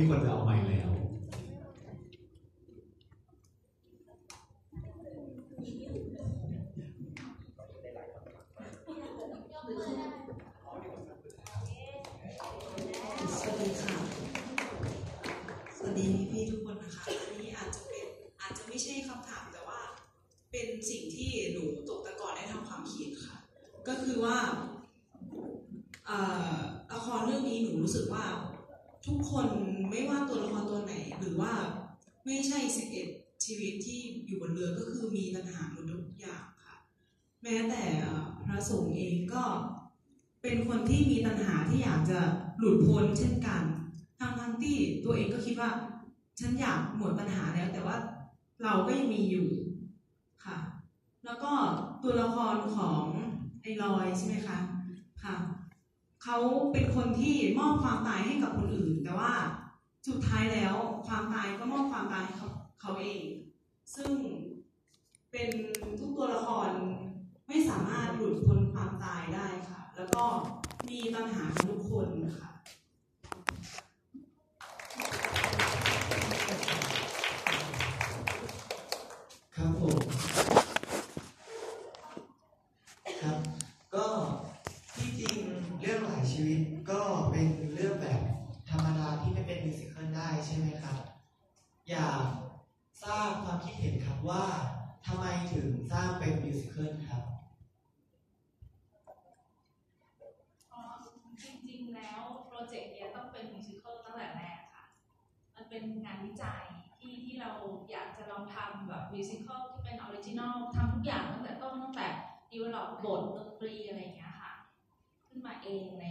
อ๋อมีคนจะเอาไม้แล้ว สวัสดีค่ะ สวัสดีพี่ๆทุกคนนะคะ อันนี้อาจจะเป็นอาจจะไม่ใช่คำถามแต่ว่า เป็นสิ่งที่หนูตกตะกอนได้ทำความคิดค่ะ ก็คือว่าเอ่อละครเรื่องนี้หนูรู้สึกว่า ทุกคนไม่ว่าตัวละครตัวไหน หรือว่าไม่ ใช่11 ชีวิตที่อยู่บนเรือก็คือมีปัญหาหมดทุกอย่างค่ะ แม้แต่พระสงฆ์เองก็เป็นคนที่มีตัณหาที่อยากจะหลุดพ้นเช่นกันทั้งทั้งที่ตัวเองก็คิดว่า ฉันอยากหมดปัญหาแล้ว แต่ว่าเราก็ยังมีอยู่ค่ะ แล้วก็ตัวละครของไอ้ลอยใช่ไหมคะค่ะเขาเป็นคนที่มอบความตายให้กับคนอื่น แต่ว่าสุดท้ายแล้วความตายก็มอบความตายให้ เขาเอง ซึ่งเป็นทุกตัวละครไม่สามารถหลุดพ้นความตายได้ค่ะ แล้วก็มีปัญหาของทุกคนค่ะคะบผมครับ ก็ที่จริงเรื่องหลายชีวิตก็เป็นเรื่องแบบธรรมดาที่ไม่เป็นมิวสิควลได้ใช่ไหมครับ อยากทราบความคิดเห็นครับว่าทำไมถึงสร้างเป็นมิวสิควลครับ อ๋อจริงๆ แล้วโปรเจกต์เนี้ยต้องเป็นมิวสิควลตั้งแต่แรกค่ะ มันเป็นงานวิจัยที่ที่ เราอยากจะลองทำแบบ musical ที่เป็น original ทำทุกอย่างตั้งแต่ต้นตั้งแต่ develop บทดนตรีอะไรอย่างเงี้ยค่ะ ขึ้นมาเองใน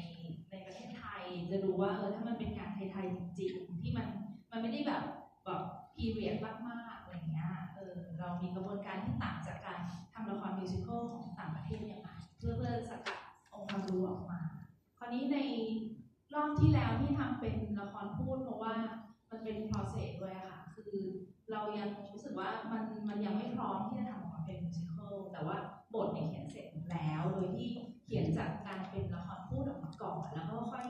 ในประเทศไทยจะดูว่าเออถ้ามันเป็นงานไทยๆจริงๆที่มันมันไม่ได้แบบแบบ period มากๆอะไรเงี้ยเออเรามีกระบวนการที่ต่างจากการทำละคร musical ของต่างประเทศยังไงเพื่อเพื่อสกัดองค์ความรู้ออกมา คราวนี้ในรอบที่แล้วที่ทำเป็นละครพูดเพราะว่ามันเป็น process ด้วยค่ะ ยังรู้สึกว่ามันมันยังไม่พร้อมที่จะทำออกมาเป็นมิวสิควลแต่ว่าบทเนี่ยเขียนเสร็จแล้ว โดยที่เขียนจากการเป็นละครพูดออกมาก่อนแล้วก็ค่อย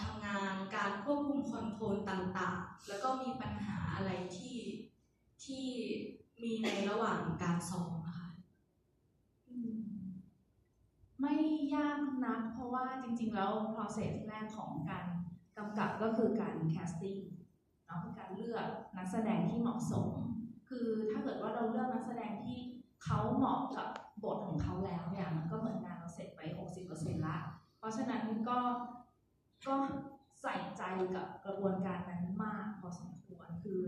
ทำงาน การควบคุมคอนโทรลต่างๆ แล้วก็มีปัญหาอะไรที่ที่มีในระหว่างการซ้อมนะคะไม่ยากนักเพราะว่าจริง ๆ แล้ว process แรกของการกำกับก็คือการ casting เนาะคือการเลือกนักแสดงที่เหมาะสม คือถ้าเกิดว่าเราเลือกนักแสดงที่เขาเหมาะกับบทของเขาแล้วเนี่ยมันก็เหมือนงานเราเสร็จไป 60%ละเพราะฉะนั้นก็ ก็ใส่ใจกับกระบวนการนั้นมากพอสมควรคือ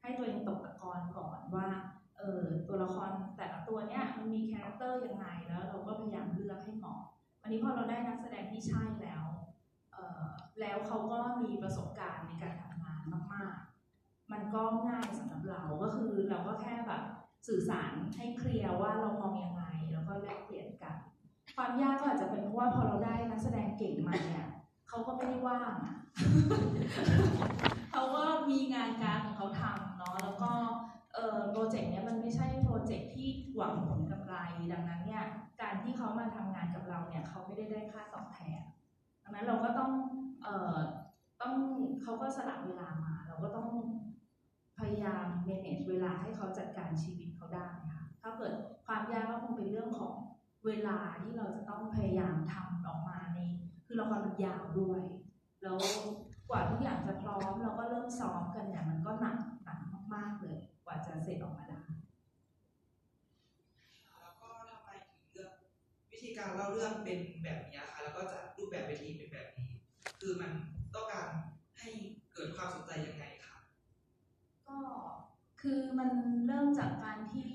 ให้ตัวเองตกตะกอนก่อนว่าเออตัวละครแต่ละตัวเนี้ยมันมี character ยังไงแล้ว เราก็พยายามเลือกให้เหมาะวันนี้พอเราได้นักแสดงที่ใช่แล้วเออแล้วเขาก็มีประสบการณ์ในการทำงานมาก ๆ มันก็ง่ายสำหรับเราก็คือเราก็แค่แบบสื่อสารให้เคลียร์ว่าเรามองยังไงแล้วก็แลกเปลี่ยนกัน ความยากก็อาจจะเป็นเพราะว่าพอเราได้นักแสดงเก่งมาเนี่ย เขาก็ไม่ได้ว่างเขาก็มีงานการของเขาทำเนาะแล้วก็โปรเจกต์เนี้ยมันไม่ใช่โปรเจกต์ที่หวังผลกำไรดังนั้นเนี่ยการที่เขามาทำงานกับเราเนี่ยเขาไม่ได้ได้ค่าตอบแทนดังนั้นเราก็ต้องเอ่อต้องเขาก็สละเวลามา เราก็ต้องพยายาม manage เวลาให้เขาจัดการชีวิตเขาได้ค่ะถ้าเกิดความยากก็คงเป็นเรื่องของเวลาที่เราจะต้องพยายามทำออกมาใน คือละครมันยาวด้วย แล้วกว่าทุกอย่างจะพร้อมเราก็เริ่มซ้อมกันเนี่ยมันก็หนักหนักมากๆเลย กว่าจะเสร็จออกมาได้แล้วก็ทำไมถึงเลือกวิธีการเล่าเรื่องเป็นแบบนี้คะแล้วก็จัดรูปแบบเวทีเป็นแบบนี้ คือมันต้องการให้เกิดความสนใจยังไงคะก็คือมันเริ่มจากการที่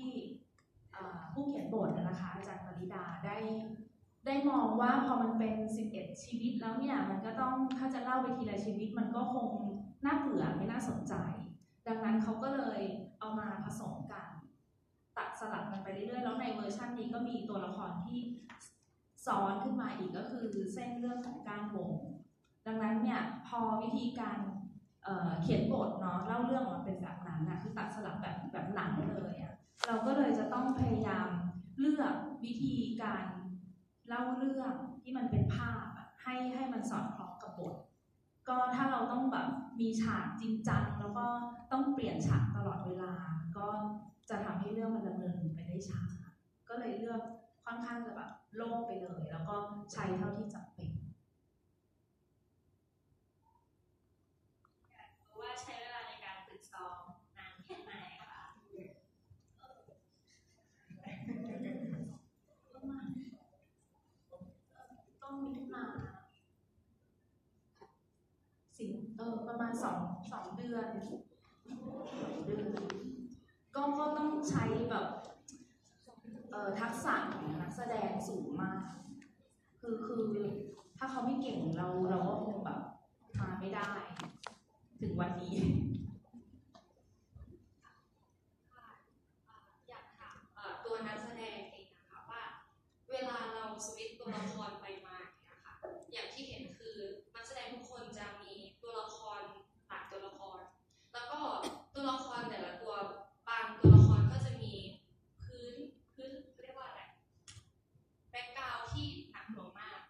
เอ่อผู้เขียนบทนะคะอาจารย์ปริดาได้ ได้มองว่าพอมันเป็น 11 ชีวิตแล้วเนี่ยมันก็ต้องถ้าจะเล่าไปทีละชีวิตมันก็คงน่าเบื่อไม่น่าสนใจ ดังนั้นเขาก็เลยเอามาผสมกัน ตัดสลับกันไปเรื่อยๆ แล้วในเวอร์ชันนี้ก็มีตัวละครที่ซ้อนขึ้นมาอีกก็คือเส้นเรื่องของการวง ดังนั้นเนี่ยพอวิธีการเเขียนบทเนาะเล่าเรื่องออกมาเป็นแบบนั้นนะคือตัดสลับแบบแบบหนังเลยอะเราก็เลยจะต้องพยายามเลือกวิธีการ เล่าเรื่องที่มันเป็นภาพให้ให้มันสอดคล้องกับบท ก็ถ้าเราต้องแบบมีฉากจริงจังแล้วก็ต้องเปลี่ยนฉากตลอดเวลา ก็จะทำให้เรื่องมันดำเนินไปได้ช้าก็เลยเลือกค่อนข้างจะแบบโล่งไปเลย แล้วก็ใช้เท่าที่จำเป็น รู้ว่าใช้เวลาในการฝึกซ้อมนานแค่ไหนคะ ประมาณต้นมิถุนาสิงเออประมาณสองสองเดือนสองเดือนก็ก็ต้องใช้แบบเอ่อทักษะของนักแสดงสูงมาก คือคือถ้าเขาไม่เก่งเราเราก็คงแบบมาไม่ได้ ถึงวันนี้ อยากถามเอ่อตัวนักแสดงเองนะคะว่า เวลาเราสวิตช์ตัวละครไปมาอย่างเงี้ยค่ะ อย่างที่เห็นคือนักแสดงทุกคนจะมีตัวละครหลายตัวละคร แล้วก็ตัวละครแต่ละตัวบางตัวละครก็จะมีพื้นพื้นเรียกว่าอะไรแบ็กกราวที่หนักหน่วงมาก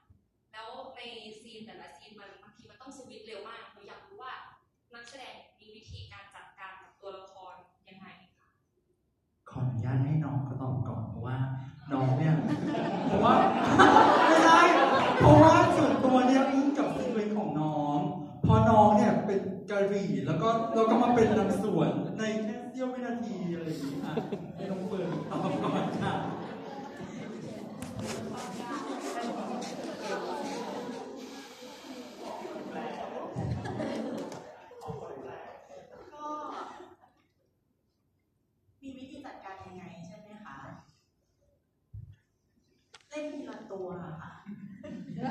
แล้วในซีนแต่ละซีนมันบางทีมันต้องสวิตช์เร็วมากหนูอยากรู้ว่า นักแสดงมีวิธีการจัดการกับตัวละครยังไงคะ ขออนุญาตให้น้องเขาตอบก่อนเพราะว่าน้ องเนี่ย เพราะว่า ไม่ใช่เพราะว่าส่วนตัวเนี่ยอินกับซีรีส์ของน้องเพอน้องเนี่ยเป็นกะหรี่แล้วก็เราก็มาเป็นนำสวนในแค่เสี้ยววินาทีอะไรอย่างนี้อะให้น้องเฟิร์นตอบก่อนค่ะ ก็มีวิธีจัดการยังไงใช่ไหมคะ เล่นทีละ ตัวค่ะ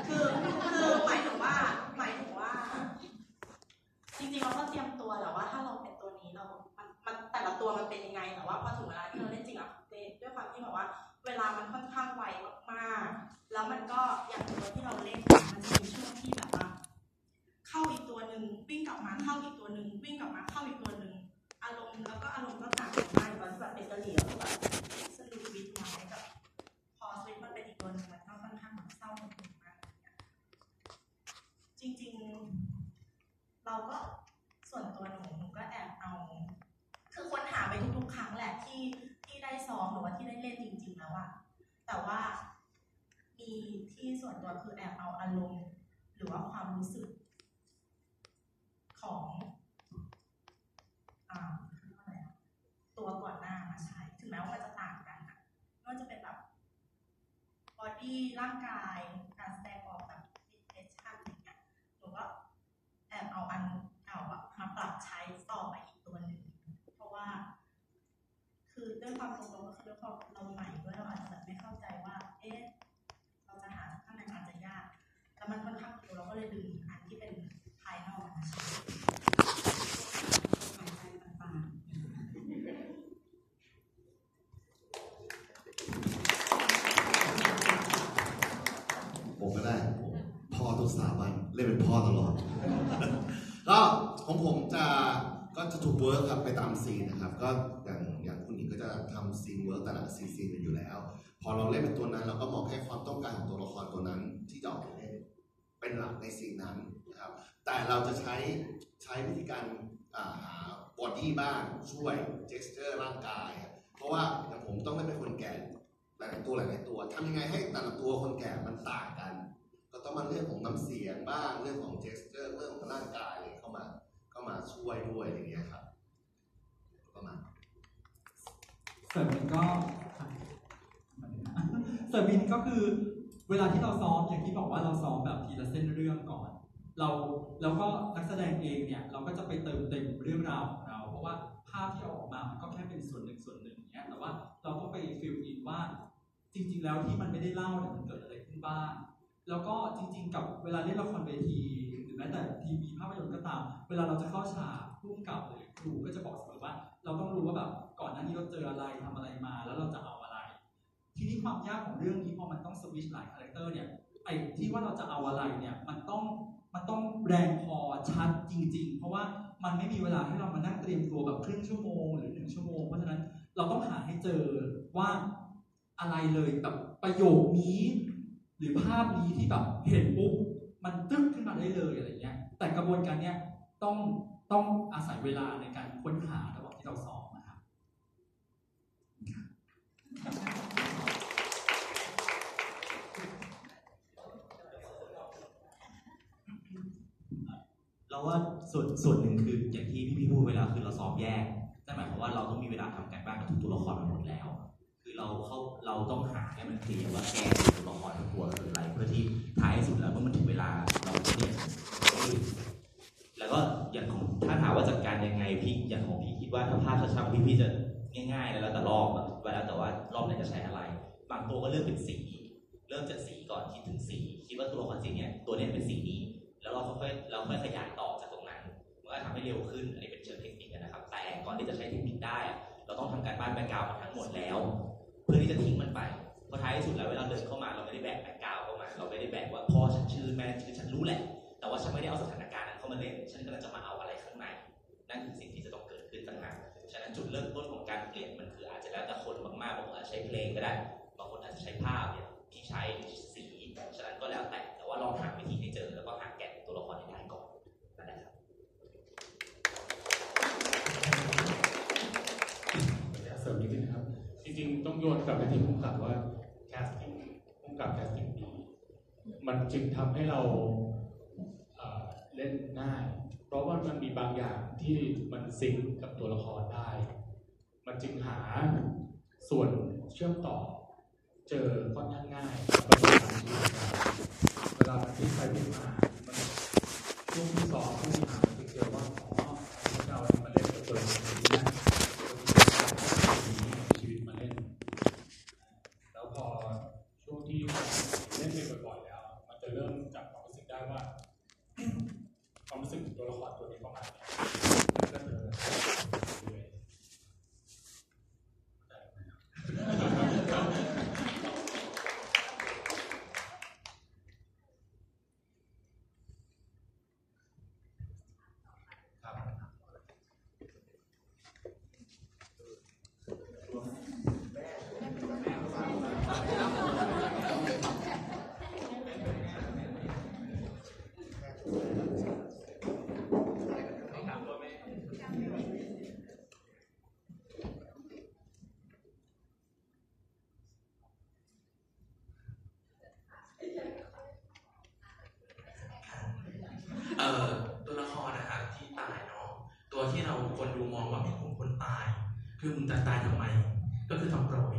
คือคือหมายถึงว่าหมายถึงว่า จริงๆเราก็เตรียมตัวแต่ว่าถ้าเราเป็นตัวนี้เรามันมันแต่ละตัวมันเป็นยังไงแต่ว่าพอถึงเวลาที่เราเล่นจริงอะด้วยความที่แบบว่า เวลามันค่อนข้างไวมากๆ แล้วมันก็อย่างตัวที่เราเล่นมันจะมีช่วงที่แบบว่าเข้าอีกตัวหนึ่งวิ่งกลับมาเข้าอีกตัวหนึ่งวิ่งกลับมาเข้าอีกตัวหนึ่งอารมณ์แล้วก็อารมณ์ก็ต่างกันมากตอนที่แบบเป็นกะเหรี่ยวแบบสนุกวิทไว้กับพอสวิตช์มันเป็นอีกตัวหนึ่งมันก็ค่อนข้างแบบเศร้าหดหู่มากจริงๆ เราก็ส่วนตัวหนูหนูก็แอบเอา คือค้นหาไปทุกๆครั้งแหละที่ที่ได้ซ้อมหรือว่าที่ได้เล่นจริง ๆ แล้วอะแต่ว่ามีที่ส่วนตัวคือแอบเอาอารมณ์ หรือว่าความรู้สึกของอ่าตัวก่อนหน้ามาใช้ถึงแม้ว่ามันจะต่างกันอะไม่ว่าจะเป็นแบบบอดี้ร่างกาย การแสดงออกแบบดิเทชันอย่างเงี้ยหนูก็แอบเอาอันเก่า อะมาปรับใช้ต่อไปอีกตัวหนึ่งเพราะว่า คือด้วยความตรงๆก็คือด้วยความเราใหม่ด้วยเราอาจจะไม่เข้าใจว่า เอ๊ะเราจะหาข้างในอาจจะยากแล้วมันค่อนข้างเร็วเราก็เลยดึงอันที่เป็นภายนอกมาใช้หายใจต่างๆผมก็ได้ พ่อทุกสถาบันเล่นเป็นพ่อตลอด ก็ ของผมจะก็จะถูกเวิร์กครับไปตามซีนนะครับ ก็อย่างอย่างคุณหญิงก็จะทำ scene work แต่ละซีนซีนกันอยู่แล้ว พอเราเล่นเป็นตัวนั้นเราก็มองแค่ความต้องการของตัวละครตัวนั้นที่จะออกไปเล่นเป็นหลักในสิ่งนั้นนะครับ แต่เราจะใช้ใช้วิธีการอ่าหา body บ้างช่วย gesture ร่างกาย เพราะว่าอย่างผมต้องไม่เป็นคนแก่หลายตัวหลายตัวทำยังไงให้แต่ละตัวคนแก่มันต่างกัน ก็ต้องมาเรื่องของน้ำเสียงบ้างเรื่องของ gesture เรื่องของร่างกาย มามาช่วยด้วยอย่างเงี้ยครับ ประมาณเสริมบินก็เสริมบินก็คือเวลาที่เราซ้อมอย่างที่บอกว่าเราซ้อมแบบทีละเส้นเรื่องก่อน เราแล้วก็นักแสดงเองเนี่ยเราก็จะไปเติมเต็มเรื่องราวของเรา เพราะว่าภาพที่ออกมามันก็แค่เป็นส่วนหนึ่งส่วนหนึ่งอย่างเงี้ยแต่ว่าเราก็ไปฟิลอินว่าจริง ๆ แล้วที่มันไม่ได้เล่าเนี่ยมันเกิดอะไรขึ้นบ้างแล้วก็จริง ๆ กับเวลาเล่นละครเวที หรือแม้แต่ทีวีภาพยนตร์ก็ตาม เวลาเราจะเข้าฉากร่วมกับหรือครูก็จะบอกเสมอว่า เราต้องรู้ว่าแบบก่อนหน้านี้เราเจออะไรทำอะไรมา แล้วเราจะเอาอะไร ทีนี้ความยากของเรื่องนี้พอมันต้องสวิชหลาย character เนี่ยไอ้ที่ว่าเราจะเอาอะไรเนี่ยมันต้องมันต้องแรงพอชัดจริง ๆ เพราะว่ามันไม่มีเวลาให้เรามานั่งเตรียมตัวแบบครึ่งชั่วโมงหรือหนึ่งชั่วโมงเพราะฉะนั้นเราต้องหาให้เจอว่าอะไรเลยแบบประโยคนี้ หรือภาพนี้ที่แบบเห็นปุ๊บ มันตึ๊กขึ้นมาได้เลยอะไรเงี้ย แต่กระบวนการเนี้ยต้องต้องอาศัยเวลาในการค้นหาระหว่างที่เราซ้อมนะครับ เราว่าส่วนส่วนหนึ่งคืออย่างที่พี่พี่พูดเวลาคือเราซ้อมแยกนั่นหมายความว่าเราต้องมีเวลาทำการบ้านกับทุกตัวละครมาหมดแล้ว คือเราเขาเราต้องหาให้มันเคลียร์ว่าแกนตัวละครทุกตัวคืออะไร เพื่อที่ท้ายสุดแล้วเมื่อมันถึง ถ้าภาพช้าๆพี่พี่จะง่ายๆแล้วแต่รอบอะเวลาแต่ว่ารอบไหนจะใช้อะไร บางตัวก็เลือกเป็นสี เริ่มจากสีก่อนคิดถึงสีคิดว่าตัวละครสีเนี้ยตัวเนี้เป็นสีนี้ แล้วเราค่อยๆเราค่อยขยายต่อจากตรงนั้นมันก็ทำให้เร็วขึ้นอันนี้เป็นเชิงเทคนิคนะครับ แต่ก่อนที่จะใช้เทคนิคได้ เราต้องทำการบ้าน background มาทั้งหมดแล้ว เพื่อที่จะทิ้งมันไปเพราะท้ายที่สุดแล้วเวลาเดินเข้ามาเราไม่ได้แบก background เข้ามา เราไม่ได้แบกว่าพ่อฉันชื่อแม่ชื่อฉันรู้แหละแต่ว่าฉันไม่ได้เอาสถานการณ์นั้นเข้ามาเล่นฉันกำลังจะมาเอาอะไรข้างในนั่นคือสิ่งที่จะต้องเก ต่างหากฉะนั้นจุดเริ่มต้นของการเปลี่ยนมันคืออาจจะแล้วแต่คนมากๆบางคนอาจจะใช้เพลงก็ได้บางคนอาจจะใช้ภาพเนี่ยที่ใช้สีฉะนั้นก็แล้วแต่แต่ว่าลองหาวิธีให้เจอแล้วก็หาแกนตัวละครให้ได้ก่อนนั่นแหละครับเสริมนิดนึงครับ จริงๆ ต้องโยนกลับไปที่ผู้กำกับว่า casting ผู้กำกับ casting ดีมันจึงทำให้เราเอ่อเล่นง่าย เพราะว่ามันมีบางอย่างที่มัน sync กับตัวละครได้ มันจึงหาส่วนเชื่อมต่อ เจอค่อนข้างง่ายประสบการณ์ชีวิตเราเวลามันพลิกไปพลิกมามันช่วงที่สองช่วงที่หามันถึงเจอว่าอ๋อเรามาเล่นกับตัวละครนี้นะ ชีวิตมาเล่น แล้วพอช่วงที่เล่นไปบ่อยๆแล้ว มันจะเริ่มจับความรู้สึกได้ว่า ความรู้สึกของตัวละครตัวนี้ประมาณนี้มันก็จะเรื่อยๆ เอ่อตัวละครนะครับที่ตายเนาะตัวที่เราคนดูมองว่าไม่คุ้มคนตาย คือมึงจะตายทำไม ก็คือทำโปรย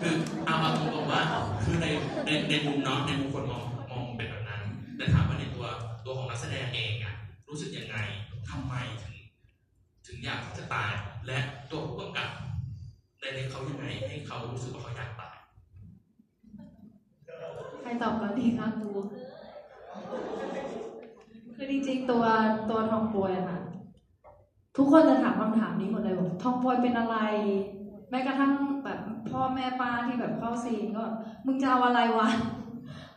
คือเอามาตรงๆว่าคือในในในมุมเนาะในมุมคนมองมองเป็นแบบนั้น แต่ถามว่าในตัวตัวของนักแสดงเองอะรู้สึกยังไงทำไมถึง ถึงอยากที่จะตาย และตัวผู้กำกับได้เลี้ยงเขายังไงให้เขารู้สึกว่าเขาอยากตายใครตอบก่อนดีคะครูคือจริงๆตัวตัวทองปวยอะค่ะ ทุกคนจะถามคำถามนี้หมดเลยว่าทองปวยเป็นอะไร แม้กระทั่งแบบพ่อแม่ป้าที่แบบเข้าซีนก็ มึงจะเอาอะไรวะ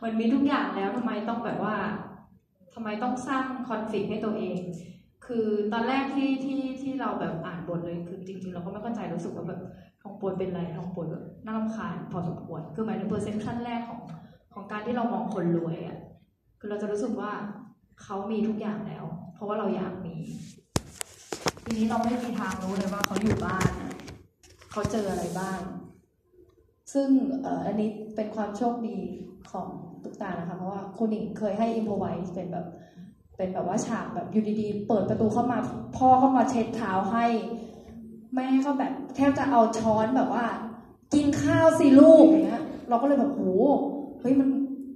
มือนมีทุกอย่างแล้วทำไมต้องแบบว่าทำไมต้องสร้างคอนฟ lict ให้ตัวเอง คือตอนแรกที่ที่ที่เราแบบอ่านบทเลยคือจริง ๆ เราก็ไม่เข้าใจรู้สึกว่าแบบทองปวยเป็นอะไรทองปวยแบบน่ารำคาญพอสมควรคือหมายถึงเปอร์เซ็นต์ขั้นแรกของของการที่เรามองคนรวยอะคือเราจะรู้สึกว่าเขามีทุกอย่างแล้ว เพราะว่าเราอยากมี ทีนี้เราไม่มีทางรู้เลยว่าเขาอยู่บ้าน เขาเจออะไรบ้าง ซึ่งอ,อันนี้เป็นความโชคดีของตุ๊กตานะคะ เพราะว่าคุณหญิงเคยให้อิมพอไวส์เป็นแบบเป็นแบบว่าฉากแบบอยู่ดีๆ เปิดประตูเข้ามาพ่อเข้ามาเช็ดเท้าให้ แม่ก็แบบแทบจะเอาช้อนแบบว่า กินข้าวสิลูกอย่างเงี้ย เราก็เลยแบบโหเฮ้ยมัน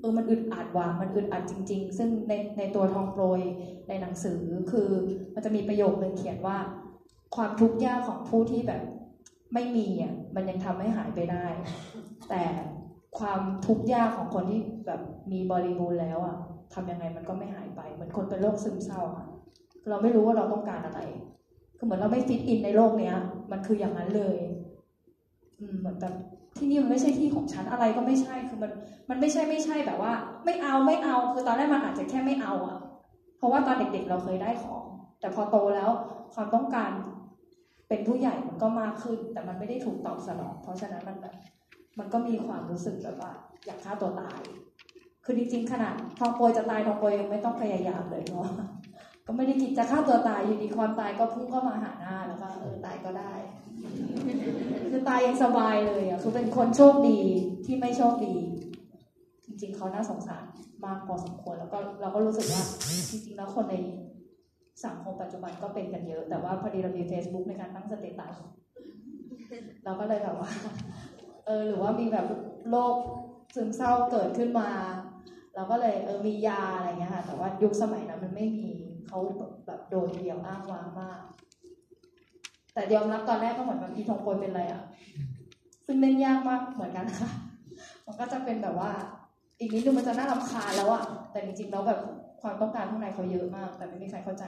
เออมันอึดอัดว่ะมันอึดอัดจริง ๆ ซึ่งในในตัวทองโปรยในหนังสือคือมันจะมีประโยคนึงเขียนว่า ความทุกข์ยากของผู้ที่แบบไม่มีอะมันยังทำให้หายไปได้ แต่ความทุกข์ยากของคนที่แบบมีบริบูรณ์แล้วอะทำยังไงมันก็ไม่หายไป เหมือนคนเป็นโรคซึมเศร้าอะเราไม่รู้ว่าเราต้องการอะไรคือเหมือนเราไม่ฟิตอินในโลกเนี้ย มันคืออย่างนั้นเลย อืมเหมือนแบบ ที่นี่มันไม่ใช่ที่ของฉันอะไรก็ไม่ใช่คือมันมันไม่ใช่ไม่ใช่แบบว่า ไม่เอาไม่เอาคือตอนแรกมันอาจจะแค่ไม่เอาอะเพราะว่าตอนเด็กๆเราเคยได้ของ แต่พอโตแล้วความต้องการเป็นผู้ใหญ่มันก็มากขึ้น แต่มันไม่ได้ถูกตอบสนอง เพราะฉะนั้นมันแบบมันก็มีความรู้สึกแบบว่า อยากฆ่าตัวตาย คือจริงๆขนาดทองโปรยจะตายทองโปรยยังไม่ต้องพยายามเลยเนาะก็ไม่ได้คิดจะฆ่าตัวตายอยู่ดีความตายก็พุ่งเข้ามาหาหน้าแล้วก็เออตายก็ได้ ตายยังสบายเลยอะคือเป็นคนโชคดีที่ไม่โชคดี จริง ๆเขาน่าสงสารมากพอสมควรแล้วก็เราก็รู้สึกว่าจริงๆแล้วคนในสังคมปัจจุบันก็เป็นกันเยอะ แต่ว่าพอดีเรามี Facebook ในการตั้งสเตตัสเราก็เลยแบบว่า เออหรือว่ามีแบบโรคซึมเศร้าเกิดขึ้นมา เราก็เลยเออมียาอะไรเงี้ยค่ะแต่ว่ายุคสมัยนั้นมันไม่มีเขาแบบโดดเดี่ยวอ้างว้างมาก แต่ยอมรับตอนแรกก็เหมือนแบบอีทองโปยเป็นอะไรอะ ซึ่งเล่นยากมากเหมือนกันค่ะ มันก็จะเป็นแบบว่า อีกนิดนึงมันจะน่ารำคาญแล้วอะ แต่จริงๆแล้วแบบความต้องการข้างในเขาเยอะมาก แต่ไม่มีใครเข้าใจ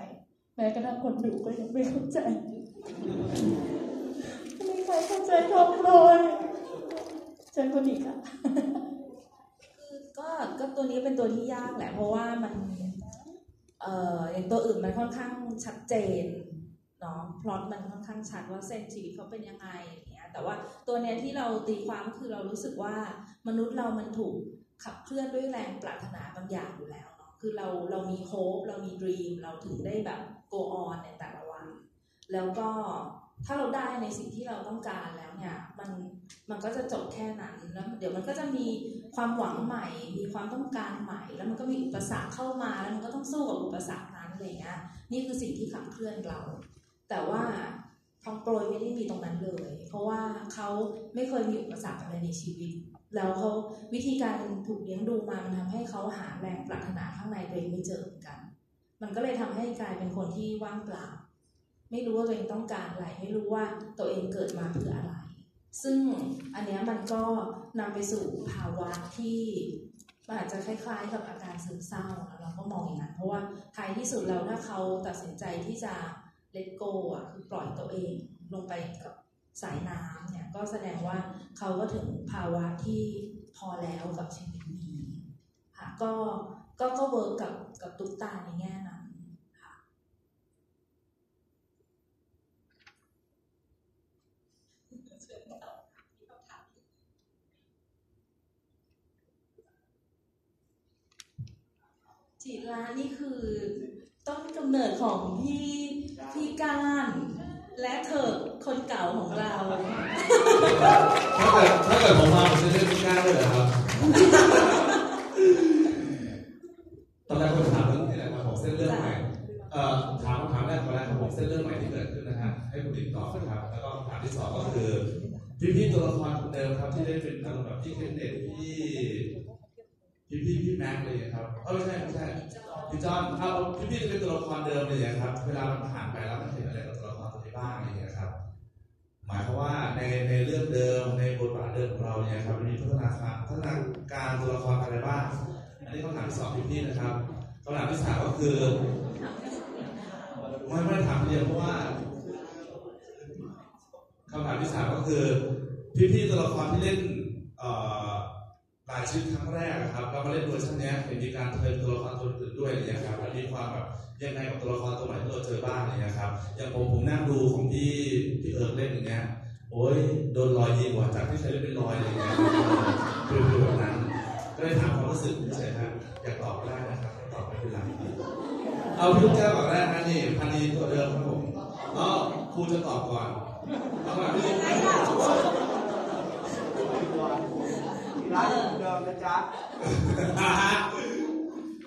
แม้กระทั่งคนดูก็ยังไม่เข้าใจไม่มีใครเข้าใจทองโปรยเจอคนอีกอะคือก็ก็ตัวนี้เป็นตัวที่ยากแหละ เพราะว่ามัน เอ่ออย่างตัวอื่นมันค่อนข้างชัดเจน เนาะพลอตมันค่อนข้างชัดว่าเส้นชีวิตเขาเป็นยังไงอย่างเงี้ยแต่ว่าตัวเนี้ยที่เราตีความก็คือเรารู้สึกว่ามนุษย์เรามันถูกขับเคลื่อนด้วยแรงปรารถนาบางอย่างอยู่แล้วเนาะคือเราเรามีโฮปเรามีดรีมเราถึงได้แบบ go on ในแต่ละวัน แล้วก็ถ้าเราได้ในสิ่งที่เราต้องการแล้วเนี่ยมันมันก็จะจบแค่นั้นแล้วเดี๋ยวมันก็จะมีความหวังใหม่ มีความต้องการใหม่ แล้วมันก็มีอุปสรรคเข้ามาแล้วมันก็ต้องสู้กับอุปสรรคนั้นอะไรเงี้ยนี่คือสิ่งที่ขับเคลื่อนเรา แต่ว่าทองโปรยไม่ได้มีตรงนั้นเลย เพราะว่าเขาไม่เคยมีอุปสรรคอะไรในชีวิต แล้วเขาวิธีการถูกเลี้ยงดูมามันทำให้เขาหาแรงปรารถนาข้างในตัวเองไม่เจอเหมือนกัน มันก็เลยทำให้กลายเป็นคนที่ว่างเปล่า ไม่รู้ว่าตัวเองต้องการอะไร ไม่รู้ว่าตัวเองเกิดมาเพื่ออะไร ซึ่งอันนี้มันก็นำไปสู่ภาวะที่มันอาจจะคล้ายๆกับอาการซึมเศร้าเราก็มองอย่างนั้นเพราะว่าท้ายที่สุดแล้วถ้าเขาตัดสินใจที่จะ let go อะคือปล่อยตัวเองลงไปกับสายน้ำเนี่ยก็แสดงว่าเขาก็ถึงภาวะที่พอแล้วกับชีวิตนี้ค่ะก็ก็ก็เวิร์กกับกับตุ๊กตาในแง่นั้นค่ะจิรานี่คือ ต้นกำเนิดของพี่พี่ก้านและเถิกคนเก่าของเรา ถ้าเกิดถ้าเกิดผมมาผมจะเลือกพี่ก้าวด้วยเหรอครับ ตอนแรกผมถามเรื่องนี่แหละครับผมเส้นเรื่องใหม่เอ่อถามคำถามแรกก่อนแรกครับผมเส้นเรื่องใหม่ที่เกิดขึ้นนะฮะให้คุณดิงตอบนะครับ แล้วก็คำถามที่สองก็คือพี่พี่ๆตัวละครคนเดิมครับที่ได้เป็นอารมณ์แบบพี่เคนเด็ดพี่พี่พี่พี่แม็กเลยครับเออไม่ใช่ พี่จอนเอาพี่พี่จะเป็นตัวละครเดิมเลยครับ เวลามันผ่านไปแล้วมันเห็นอะไรกับตัวละครตัวนี้บ้างอะไรอย่างเงี้ยครับ หมายความว่าในในเรื่องเดิมในบทบาทเดิมของเราเนี่ยครับมันมีพัฒนาการพัฒนาการตัวละครอะไรบ้าง อันนี้คำถามที่สองพี่พี่นะครับคำถามที่สามก็คือไม่ไม่ถามเดียวเพราะว่าคำถามที่สามก็คือ พี่พี่ตัวละครที่เล่นเอ่อ รายชื่อครั้งแรกครับแล้วมาเล่นเวอร์ชันนี้เห็นมีการเทิร์นตัวละครตัวอื่นด้วยอะไรอย่างเงี้ยครับมีความแบบยังไงกับตัวละครตัวใหม่ที่เราเจอบ้างอะไรอย่างเงี้ยครับอย่างผมผมนั่งดูของพี่พี่เอิร์กเล่นอย่างเงี้ยโอ้ยโดนรอยยิงว่ะจากที่เคยเล่นเป็นรอยอะไรอย่างเงี้ยคือคือแบบนั้น ก็เลยถามความรู้สึกเฉยๆครับอยากตอบก็ได้นะครับตอบไม่เป็นไรเอาพี่ลูกแก้วก่อนได้นะนี่พันนีตัวเดิมครับผมอ๋อครูจะตอบก่อนเอามาพี่ลูก ร้านเดิมนะจ๊ะ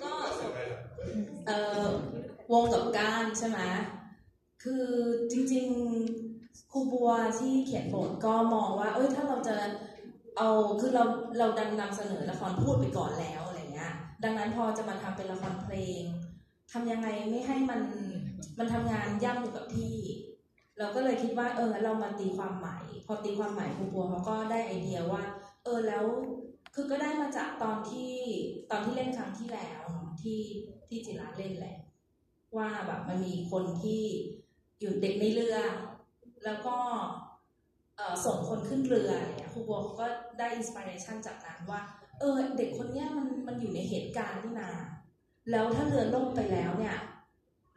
ก็เอ่อวงกับก้านใช่ไหมคือจริงๆครูบัวที่เขียนบทก็มองว่า เอ้ยถ้าเราจะเอาคือเราเราดันนำเสนอละครพูดไปก่อนแล้วอะไรเงี้ย ดังนั้นพอจะมาทำเป็นละครเพลงทำยังไงไม่ให้มันมันทำงานย่ำอยู่กับที่ เราก็เลยคิดว่า เออเรามาตีความใหม่พอตีความใหม่ครูบัวเขาก็ได้ไอเดียว่า เออแล้ว คือก็ได้มาจากตอนที่ตอนที่เล่นครั้งที่แล้วเนาะที่ที่จิราเล่นแหละ ว่าแบบมันมีคนที่อยู่เด็กในเรือ แล้วก็เออส่งคนขึ้นเรืออะไรเงี้ยครูบัวเขาก็ได้ inspiration จากนั้นว่า เออ เด็กคนเนี้ยมันมันอยู่ในเหตุการณ์นี่นาแล้วถ้าเรือล่มไปแล้วเนี่ย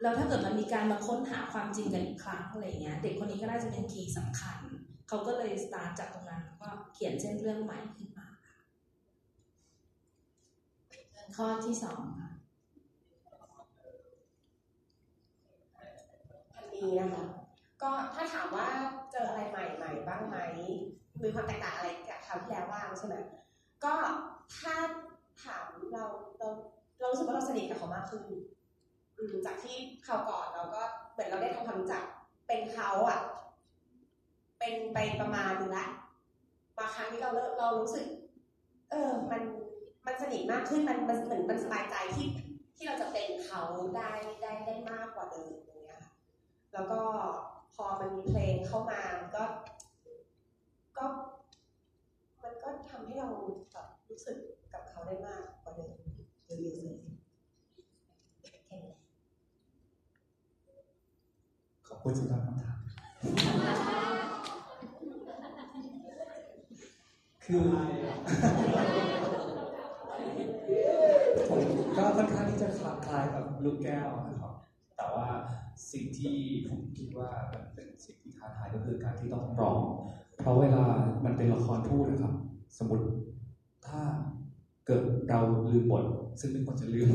แล้วถ้าเกิดมันมีการมาค้นหาความจริงกันอีกครั้งอะไรเงี้ย เด็กคนนี้ก็น่าจะเป็น key สำคัญ เขาก็เลยสตาร์ทจากตรงนั้นแล้วก็เขียนเส้นเรื่องใหม่ขึ้นมา ข้อที่สองค่ะพันดีนะคะ ก็ถ้าถามว่าเจออะไรใหม่ๆบ้างไหม มีความแตกต่างอะไรกับคราวที่แล้วบ้างใช่ไหมก็ถ้าถามเราเราเรารู้สึกว่าเราสนิทกับเขามากขึ้นจากที่คราวก่อนเราก็เหมือนเราได้ทำความรู้จักเป็นเขาอะ เป็นไปประมาณนึงละมางครั้งนี้เราเริ่มเรารู้สึก เออ มัน มันสนิทมากขึ้นมันมันเหมือนมันสบายใจที่ที่เราจะเป็นเขาได้ได้ได้มากกว่าเดิมอย่างเงี้ยค่ะแล้วก็พอมันมีเพลงเข้ามาก็ ก็ มันก็ทำให้เราแบบรู้สึกกับเขาได้มากกว่าเดิมเยอะๆเลยขอบคุณสำหรับคำถามคือผม ก็ค่อนข้างที่จะคล้ายกับลูกแก้วนะครับ แต่ว่าสิ่งที่ผมคิดว่ามันเป็นสิ่งที่ท้าทายก็คือการที่ต้องร้อง เพราะเวลามันเป็นละครพูดนะครับ สมมติถ้าเกิดเราลืมบทซึ่งไม่ควรจะลืม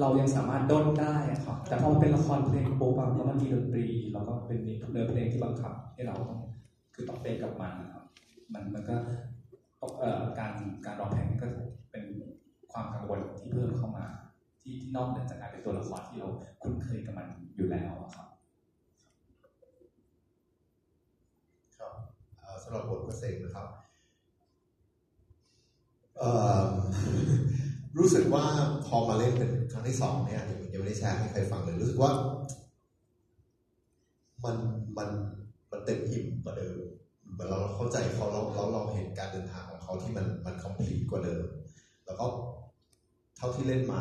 เรายังสามารถด้นได้อะครับ แต่พอเป็นละครเพลงโป๊ะปังแล้วมันมีดนตรี แล้วก็เป็นเนื้อเพลงที่บังคับให้เราต้องคือต้องเป็นกับมันนะครับ มันมันก็การการร้องเพลงก็เป็น ความกังวลที่เพิ่มเข้ามา ที่ที่นอกเหนือจากการเป็นตัวละครที่เราคุ้นเคยกับมันอยู่แล้วอะครับครับสำหรับบทกระเซงนะครับรู้สึกว่าพอมาเล่นเป็นครั้งที่สองเนี่ยยังไม่ได้แชร์ให้ใครฟังเลยรู้สึกว่า มันมันมันเต็มอิ่มกว่าเดิมเหมือนเราเข้าใจเขาเราเราเราเห็นการเดินทางของเขาที่มันมันคอมพลีทกว่าเดิม แล้วก็เท่าที่เล่นมา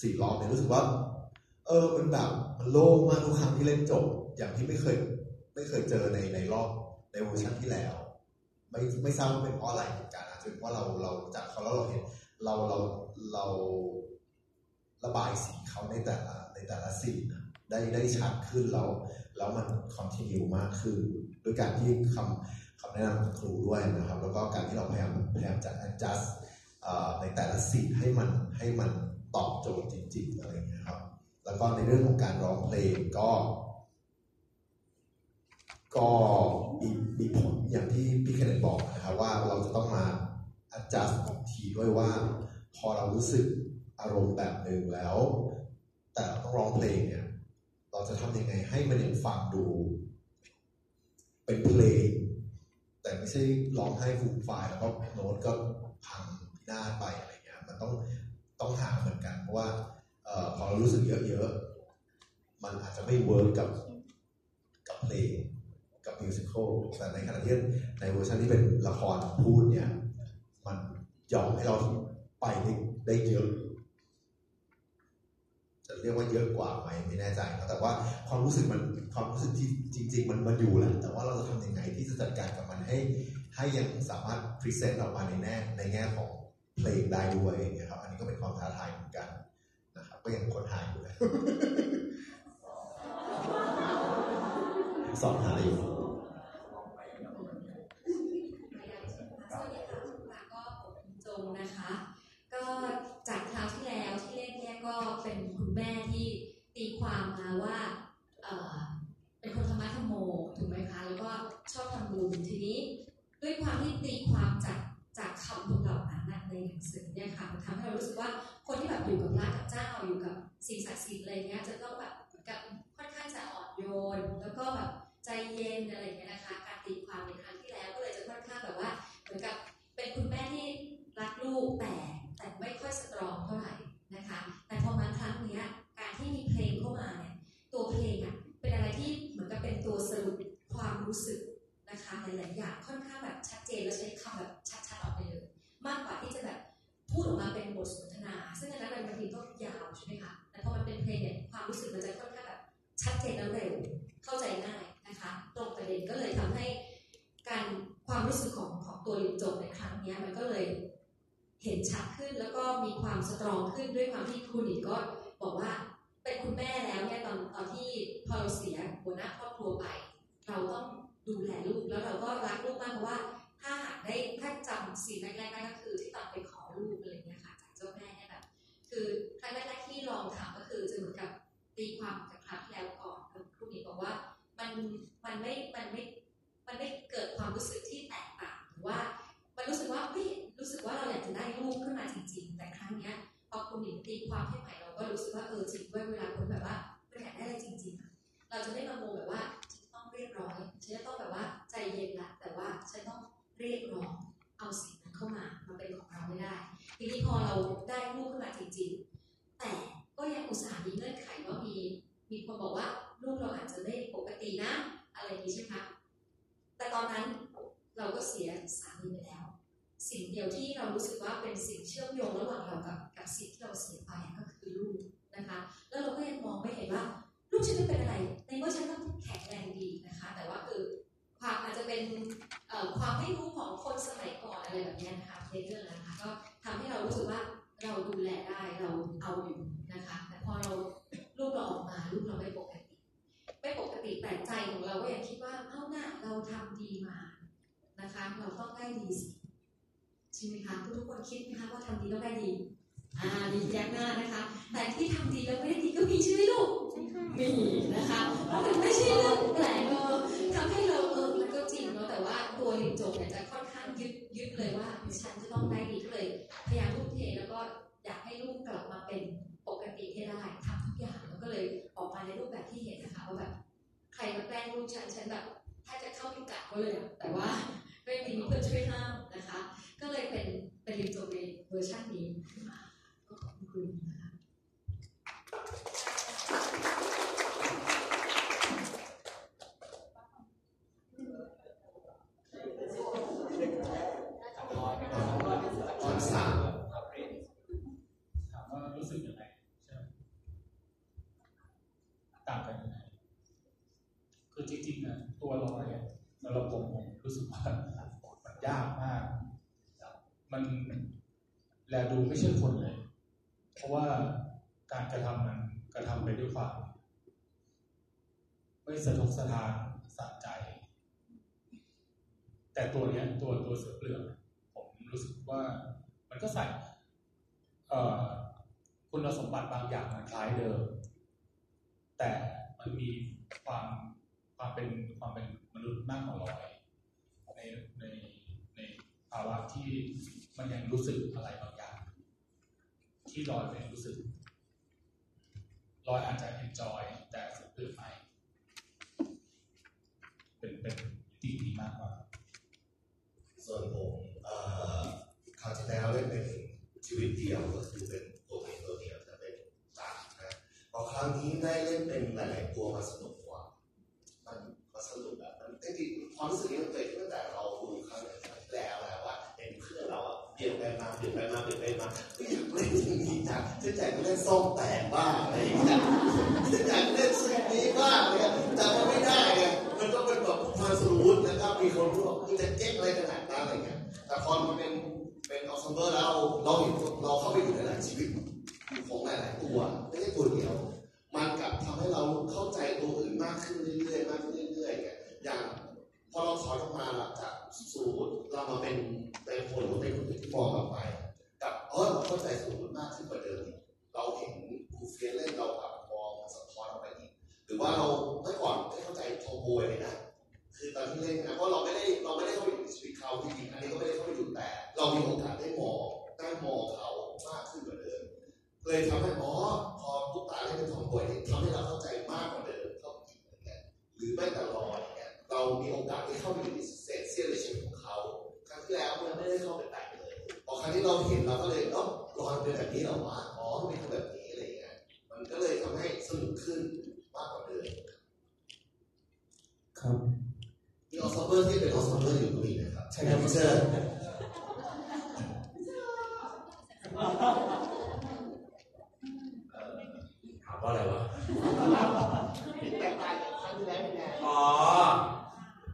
สี่รอบเนี่ยรู้สึกว่า เออมันแบบมันโล่งมากทุกครั้งที่เล่นจบ อย่างที่ไม่เคยไม่เคยเจอในในรอบในเวอร์ชันที่แล้ว ไม่ไม่ทราบว่าเป็นเพราะอะไรเหมือนกันอาจจะเป็นเพราะเราเราจากเขาแล้วเราเห็นเราเราเราระบายสีเขาในแต่ละในแต่ละสีนะได้ได้ชัดขึ้นแล้วแล้วมัน continue มากขึ้นด้วยการที่คำคำแนะนำของครูด้วยนะครับ แล้วก็การที่เราพยายามพยายามจะ adjust ในแต่ละสีให้มันให้มันตอบโจทย์จริงๆอะไรอย่างเงี้ยครับ แล้วก็ในเรื่องของการร้องเพลงก็ ก็มีมีผลอย่างที่พี่เคนเนตบอกนะครับว่าเราจะต้องมา adjust อีกทีด้วยว่า พอเรารู้สึกอารมณ์แบบหนึ่งแล้ว แต่เราต้องร้องเพลงเนี่ย เราจะทำยังไงให้มันยังฟังดู เป็นเพลง แต่ไม่ใช่ร้องไห้ฟูมฟายแล้วก็โน้ตก็พัง พินาไปอะไรเงี้ยมันต้องต้องหาเหมือนกัน เพราะว่าเอ่อพอเรารู้สึกเยอะๆ มันอาจจะไม่ work กับกับเพลงกับ musical แต่ในขณะที่ในเวอร์ชันที่เป็นละครพูดเนี่ย มันยอมให้เราไปได้ได้เยอะจะเรียกว่าเยอะกว่าไหมไม่แน่ใจนะแต่ว่าความรู้สึกมันความรู้สึกที่จริง ๆ มันมันอยู่แหละแต่ว่าเราจะทำยังไงที่จะจัดการกับมันให้ ให้ยังสามารถพรีเซนต์ออกมาในแง่ในแง่ของ เพลงได้ด้วยนะครับ อันนี้ก็เป็นความท้าทายเหมือนกันนะครับ ก็ยังคนหายอยู่นะสอนหายอยู่นะคะก็จากคราวที่แล้วที่เล่นเนี่ก็เป็นคุณแม่ที่ตีความมาว่าเป็นคนธรรมะธรรมโมถูกไหมคะ แล้วก็ชอบทํบุญทีนี้ ด้วยความที่ตีความ หนังสือเนี่ยค่ะมันทำให้เรารู้สึกว่าคนที่แบบอยู่กับพระกับเจ้าอยู่กับสิ่งศักดิ์สิทธิ์อะไรเงี้ยจะต้องแบบกับค่อนข้างจะอ่อนโยน แล้วก็แบบใจเย็นอะไรเงี้ยนะคะ การตีความในครั้งที่แล้วก็เลยจะค่อนข้างแบบว่าเหมือนกับเป็นคุณแม่ที่รักลูกแต่แต่ไม่ค่อยสตรองเท่าไหร่นะคะ แต่พอมาครั้งเนี้ยการที่มีเพลงเข้ามาเนี่ยตัวเพลงอะเป็นอะไรที่เหมือนกับเป็นตัวสรุปความรู้สึกนะคะหลายๆอย่างค่อนข้างแบบชัดเจนและใช้ รู้สึกมันจะค่อนข้างแบบชัดเจนและเร็วเข้าใจง่ายนะคะ ตรงประเด็นก็เลยทำให้การความรู้สึกของของตัวลินจงในครั้งนี้มันก็เลยเห็นชัดขึ้นแล้วก็มีความสตรองขึ้นด้วยความที่คุณหญิงก็บอกว่าเป็นคุณแม่แล้วเนี่ยตอนตอนที่พอเราเสียหัวหน้าครอบครัวไป เราต้องดูแลลูกแล้วเราก็รักลูกมากเพราะว่า ถ้าหากได้ถ้าจำสิ่งแรกๆได้ก็คือที่ตอนไปขอลูกอะไรเงี้ยค่ะจากเจ้าแม่เนี่ยแบบคือครั้งแรกๆที่ลองถามก็คือจะเหมือนกับ ตีความจากครั้งที่แล้วก่อนแล้วครูหมีบอกว่ามันมันไม่มันไม่มันไม่เกิดความรู้สึกที่แตกต่างหรือว่ามันรู้สึกว่าเฮ้ยรู้สึกว่าเราอยากจะได้ลูกขึ้นมาจริง ๆ แต่ครั้งเนี้ยพอคุณหญิงตีความให้ใหม่เราก็รู้สึกว่าเออจริงด้วยเวลาคนแบบว่าเราอยากได้อะไรจริงๆ เราจะไม่มาโมแบบว่าฉันต้องเรียบร้อยฉันจะต้องแบบว่าใจเย็นละแต่ว่าฉันต้องเรียกร้องเอาสิ่งนั้นเข้ามามาเป็นของเราไม่ได้ทีนี้พอเราได้ลูกขึ้นมาจริงๆ แต่ ก็ยังอุตส่าห์มีเงื่อนไขว่ามี มีคนบอกว่าลูกเราอาจจะไม่ปกตินะ อะไรอย่างนี้ใช่ไหมคะแต่ตอนนั้นเราก็เสียสามีไปแล้ว สิ่งเดียวที่เรารู้สึกว่าเป็นสิ่งเชื่อมโยงระหว่างเรากับกับสิ่งที่เราเสียไปก็คือลูกนะคะ แล้วเราก็ยังมองไม่เห็นว่าลูกฉันไม่เป็นอะไร ในเมื่อฉันต้องแข็งแรงดีนะคะ แต่ว่าคือความอาจจะเป็นความไม่รู้ของคนสมัยก่อนอะไรแบบนี้นะคะในเรื่องนะคะก็ทำให้เรารู้สึกว่า เราดูแลได้เราเอาอยู่นะคะ แต่พอเราลูกเราออกมาลูกเราไม่ปกติ ไม่ปกติแต่ใจของเราก็ยังคิดว่าเอ้าหน้าเราทำดีมานะคะ เราต้องได้ดีสิใช่ไหมคะทุกคนคิดไหมคะว่าทำดีต้องได้ดีอ่าดีแย้มหน้านะคะ แต่ที่ทำดีแล้วไม่ได้ดีก็มีใช่ไหมลูกมีนะคะเพราะมันไม่ใช่เรื่องแปลกเออทำให้เราเออมันก็จริงเนาะแต่ว่าตัวลิงจงเนี่ยจะค่อนข้างยึดยึดเลยว่าฉันจะต้องได้ดีก็เลย พยายามทุ่มเทแล้วก็อยากให้ลูกกลับมาเป็นปกติให้ได้ทำทุกอย่างแล้วก็เลยออกมาในรูปแบบที่เห็นนะคะว่าแบบใครมาแกล้งลูกฉันฉันแบบถ้าจะเข้าไปกัดเขาเลยอะแต่ว่าไม่มีเพื่อนช่วยห้ามนะคะ ก็เลยเป็นเป็นลิงจงในเวอร์ชันนี้ขึ้นมาก็ขอบคุณนะคะำหรับผมผมรู้สึกว่ามันยากมาก มันแลดูไม่ใช่คนเลย เพราะว่าการกระทำมันกระทำไปด้วยความไม่สะทกสะทานสะใจ แต่ตัวเนี้ย ตัวตัวเสือเปลือกผมรู้สึกว่ามันก็ใส่เอ่อคุณสมบัติบางอย่างมันคล้ายเดิม แต่มันมีความความเป็นความเป็น นุษย์มากกว่าร้อยในในในภาวะที่มันยังรู้สึกอะไรบางอย่าง ที่ลอยไม่รู้สึกลอยอาจจะเอ็นจอยแต่สุดตื่นไปเป็นเป็น นะครับมีคนรู้ว่ามันจะเจ๊กอะไรขนาดนั้นอะไรเงี้ยแต่พอมันเป็นเป็นออสเบอร์แล้วเราเห็นเราเข้าไปอยู่ในหลายชีวิตของหลายๆตัวไม่ใช่ตัวเดียว มันกลับทำให้เราเข้าใจตัวอื่นมากขึ้นเรื่อยๆมากขึ้นเรื่อยๆไงอย่างพอเราถอยออกมาหลังจากสูตรเรามาเป็นเป็นคนหรือเป็นคนที่มองกลับไปกับเออเราเข้าใจสูตรมากขึ้นกว่าเดิมเราเห็นครูเฟียเล่นเราแบบมองสะท้อนออกไปอีกหรือว่าเราเมื่อก่อนไม่เข้าใจโทโบยเลยนะ คือตอนที่เล่นนะเพราะเราไม่ได้เราไม่ได้เข้าไปอยู่ในชีวิตเขาจริงๆอันนี้ก็ไม่ได้เข้าไปอยู่แต่ เรามีโอกาสได้มองได้มองเขามากขึ้นกว่าเดิมเลยทำให้อ๋อพอตุ๊กตาเล่นเป็นของป่วยทำให้เราเข้าใจมากกว่าเดิมเข้าไปอีกเหมือนกันหรือไม่ตลอดเนี่ยเรามีโอกาสได้เข้าไปอยู่ในเศษเสี้ยวในชีวิตของเขาครั้งที่แล้วมันไม่ได้เข้าไปแตะเลยพอครั้งที่เราเห็นเราก็เลยเนาะรอนเป็นแบบนี้เราว่าอ๋อเป็นแบบนี้อะไรเงี้ยมันก็เลยทำให้สนุกขึ้นมากกว่าเดิมครับ ออสเบอร์ที่เป็นออสเบอร์อยู่ตรงนี้นะครับใช่ครับเชิญถามว่าอะไรวะอ๋อ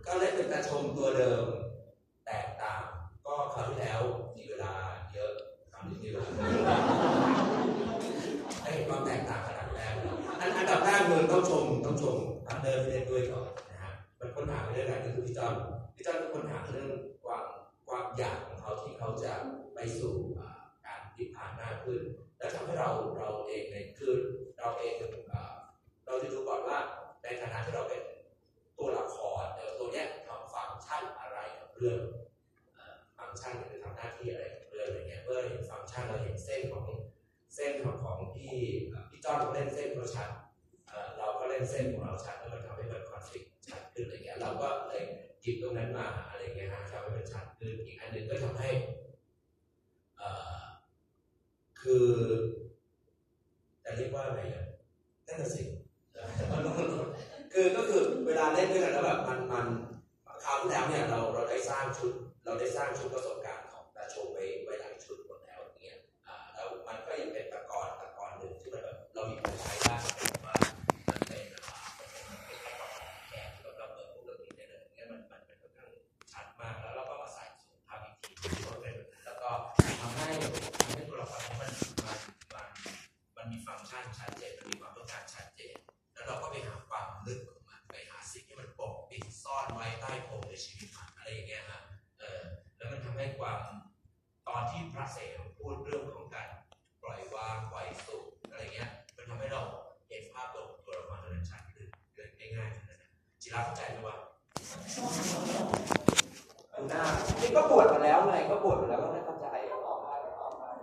ก็เล่นเป็นตาชมตัวเดิม แตกต่าง ก็คราวที่แล้วมีเวลาเยอะคราวนี้มีเวลาได้เห็นความแตกต่างขนาดแรกแล้วอันอันดับแรกเลยต้องชมต้องชม partner ที่เล่นด้วยก่อน เรื่องอะไรก็คือพี่จอนพี่จอนเป็นคนหาเรื่องความความอยากของเขาที่เขาจะไปสู่การพลิกผ่านหน้าขึ้น และทำให้เราเราเองเนี่ยคือเราเองเราจะดูก่อนว่าในฐานะที่เราเป็นตัวละครเออตัวเนี้ยทำฟังก์ชันอะไรกับเรื่องฟังก์ชันหรือทำหน้าที่อะไรกับเรื่องอะไรเงี้ยเมื่อเห็นฟังก์ชันเราเห็นเส้นของเส้นของของพี่พี่จ้อนเล่นเส้นของเราชัดเอ่อเราก็เล่นเส้นของ คือ จะเรียกว่าอะไรอะนั่นน่ะสิคือก็คือเวลาเล่นด้วยกันแล้วแบบมันมันคราวที่แล้วเนี่ยเราเราได้สร้างชุด เราได้สร้างชุดประสบการณ์ ก์ชันชัดเจนมันมีความต้องการชัดเจน แล้วเราก็ไปหาความลึกของมันไปหาสิ่งที่มันปกปิดซ่อนไว้ใต้พรมในชีวิตมันอะไรอย่างเงี้ยฮะเออแล้วมันทำให้ความตอนที่พระเสมพูดเรื่องของการปล่อยวางปล่อยสุขอะไรเงี้ย มันทำให้เราเห็นภาพตัวตัวละครตัวนั้นชัดขึ้นเกิดง่ายๆขนาดนั้นจิราเข้าใจไหมวะดูหน้านี่ก็ปวดมาแล้วไงก็ปวดมาแล้วก็ไม่เข้าใจอ๋อ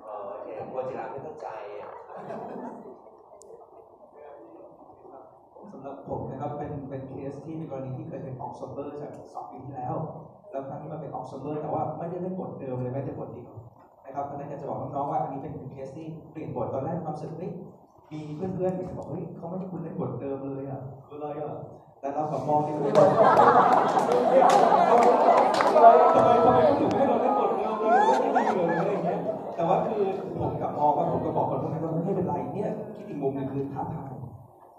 เออโอเคกลัวจิราไม่เข้าใจอะ สำหรับผมนะครับเป็น เป็นเคสที่ในกรณีที่เคยเป็น ensemble จากสองปีที่แล้ว แล้วครั้งนี้มาเป็น ensemble แต่ว่าไม่ได้เล่นบทเดิมเลยแม้แต่บทเดียวนะครับเพราะนั้นอยากจะบอกน้องๆว่าอันนี้เป็นเคสที่เปลี่ยนบทตอนแรกความรู้สึกเฮ้ยมีเพื่อนๆบอกเฮ้ยเขาไม่ให้คุณเล่นบทเดิมเลยอะคืออะไรอะแต่เราแบบมองในเรื่องทำไมทำไมเขาถึงไม่ให้เราเล่นบทเดิมเลยไม่ดีเลยอะไรอย่างเงี้ยแต่ว่าคือผมกับมองว่าผมก็บอกคนพวกนั้นว่าไม่เป็นไรเนี่ยคิดอีกมุมหนึงคือท้าทาย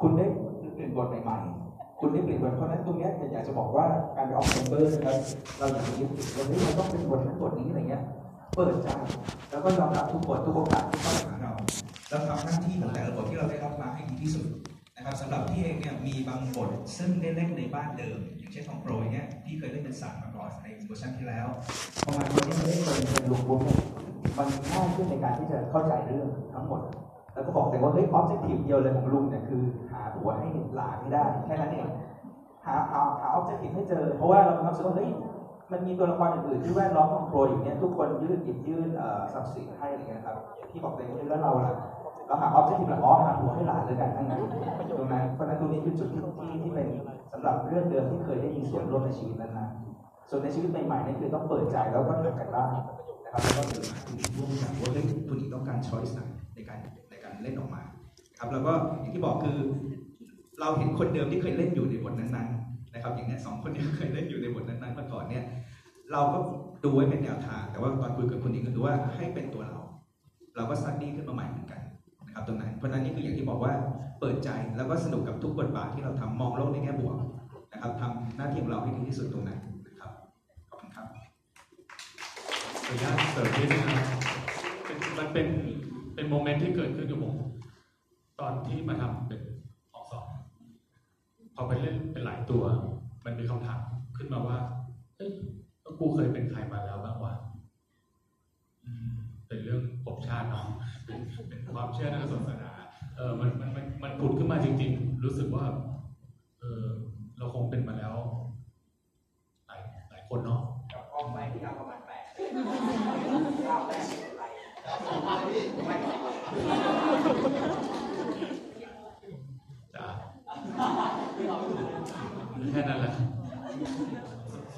คุณได้เปลี่ยนบทใหม่ๆ คุณได้เปลี่ยนบทเพราะนั้นตรงนี้อยากจะบอกว่าการไปออกเมมเบอร์นะครับเราอย่าไปยึดติดว่าเฮ้ยเราต้องเป็นบทนั้นบทนี้อะไรเงี้ยเปิดใจแล้วก็ยอมรับทุกบททุกโอกาสที่เข้ามาหาเราแล้วทำหน้าที่ของแต่ละบทที่เราได้รับมาให้ดีที่สุดนะครับสำหรับพี่เองเนี่ยมีบางบทซึ่งได้เล่นในบ้านเดิม อย่างเช่นของโปรยเงี้ยพี่เคยเล่นเป็นสารมาก่อนในเวอร์ชันที่แล้วพอมาตัวนี้มาเล่นเป็นเป็นลุงบุ๊กเนี่ยมันง่ายขึ้นในการที่จะเข้าใจเรื่องทั้งหมด แล้วก็บอกแต่ว่าเฮ้ย objective เดียวเลยของลุงเนี่ยคือหาหัวให้หลานให้ได้แค่นั้นเองหาหาหา objective ให้เจอ เพราะว่าเรามีความรู้สึกว่าเฮ้ยมันมีตัวละครอื่นๆที่แวดล้อมของโปรอยู่เนี่ยทุกคนยื่นหยิบยื่นเอ่อทรัพย์สินให้อะไรเงี้ยครับที่บอกไปว่าแล้วเราล่ะเราหาออบเจกตีฟหลักอ๋อหาหัวให้หลานเลยกันทั้งนั้นตรงนั้นเพราะนั้นตรงนี้คือจุดที่ที่ที่เป็นสำหรับเรื่องเดิมที่เคยได้มีส่วนร่วมในชีวิตนั้นๆส่วนในชีวิตใหม่ๆนี่คือต้องเปิดใจแล้วก็ทำกันบ้างนะครับแล้วก็เดี๋ยวคุณร่วมกันว่าเฮ้ยคุณต้องการช้อยส์ไหนในการในการ เล่นออกมาครับแล้วก็อย่างที่บอกคือเราเห็นคนเดิมที่เคยเล่นอยู่ในบทนั้นๆนะครับ อย่างเนี้ยสองคนนี้เคยเล่นอยู่ในบทนั้นๆมาก่อนเนี่ยเราก็ดูไว้เป็นแนวทาง แต่ว่าตอนคุยกับคุณหญิงก็คือว่าให้เป็นตัวเรา เราก็ study ขึ้นมาใหม่เหมือนกันนะครับตรงนั้นเพราะฉะนั้นนี่คืออย่างที่บอกว่าเปิดใจแล้วก็สนุกกับทุกบทบาทที่เราทำมองโลกในแง่บวกนะครับทำหน้าที่ของเราให้ดีที่สุดตรงนั้นนะครับขอบคุณครับขออนุญาตเสริมนิดนึงนะครับเป็นมันเป็น เป็น moment ที่เกิดขึ้นกับผมตอนที่มาทำเป็นออกสองพอไปเล่นเป็นหลายตัว มันมีคำถามขึ้นมาว่าเอ้ยกูเคยเป็นใครมาแล้วบ้างวะเป็นเรื่องภพชาติเนาะเป็นความเชื่อทางศาสนาเออมันมันมันมันผุดขึ้นมาจริง ๆ รู้สึกว่า เออเราคงเป็นมาแล้วหลายหลายคนเนาะกับกล้องไม้ที่ยาประมาณแปด จ้าแค่นั้นแหละ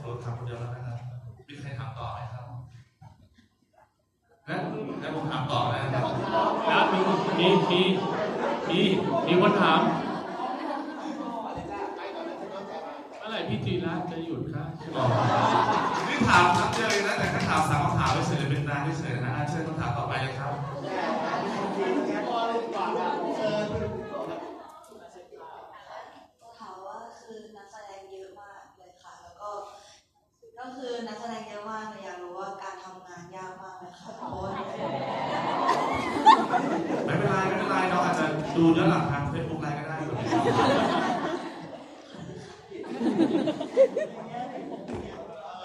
เราทำคนเดียวแล้วนะครับมีใครถามต่อไหมครับงั้นงั้นผมถามต่อแล้วนะครับแล้วมีมีมีมีมีคนถามเมื่อไหร่พี่จีรัตน์จะหยุดครับอ๋อนี่ถามครั้งเดียวเองนะแต่แค่ถามสามคำถามไม่เฉยเป็นนานไม่เฉยนะอะเชิญคำถามต่อไปเลยครับ ถามว่าคือนักแสดงเยอะมากเลยค่ะ แล้วก็ก็คือนักแสดงเยอะมากเลยอยากรู้ว่าการทำงานยากมากเลยค่ะเพราะว่า ไม่เป็นไรไม่เป็นไรเราอาจจะ ดูย้อนหลังทางเฟซบุ๊กไลน์ก็ได้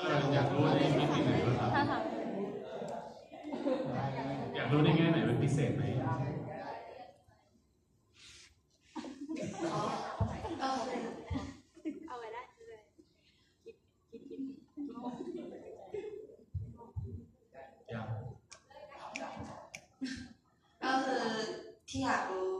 เอออยากรู้ในมิติไหนบ้างครับ อยากรู้ในแง่ไหนเป็นพิเศษไหมเอาไว้ได้อยาก ก็คือที่อยากรู้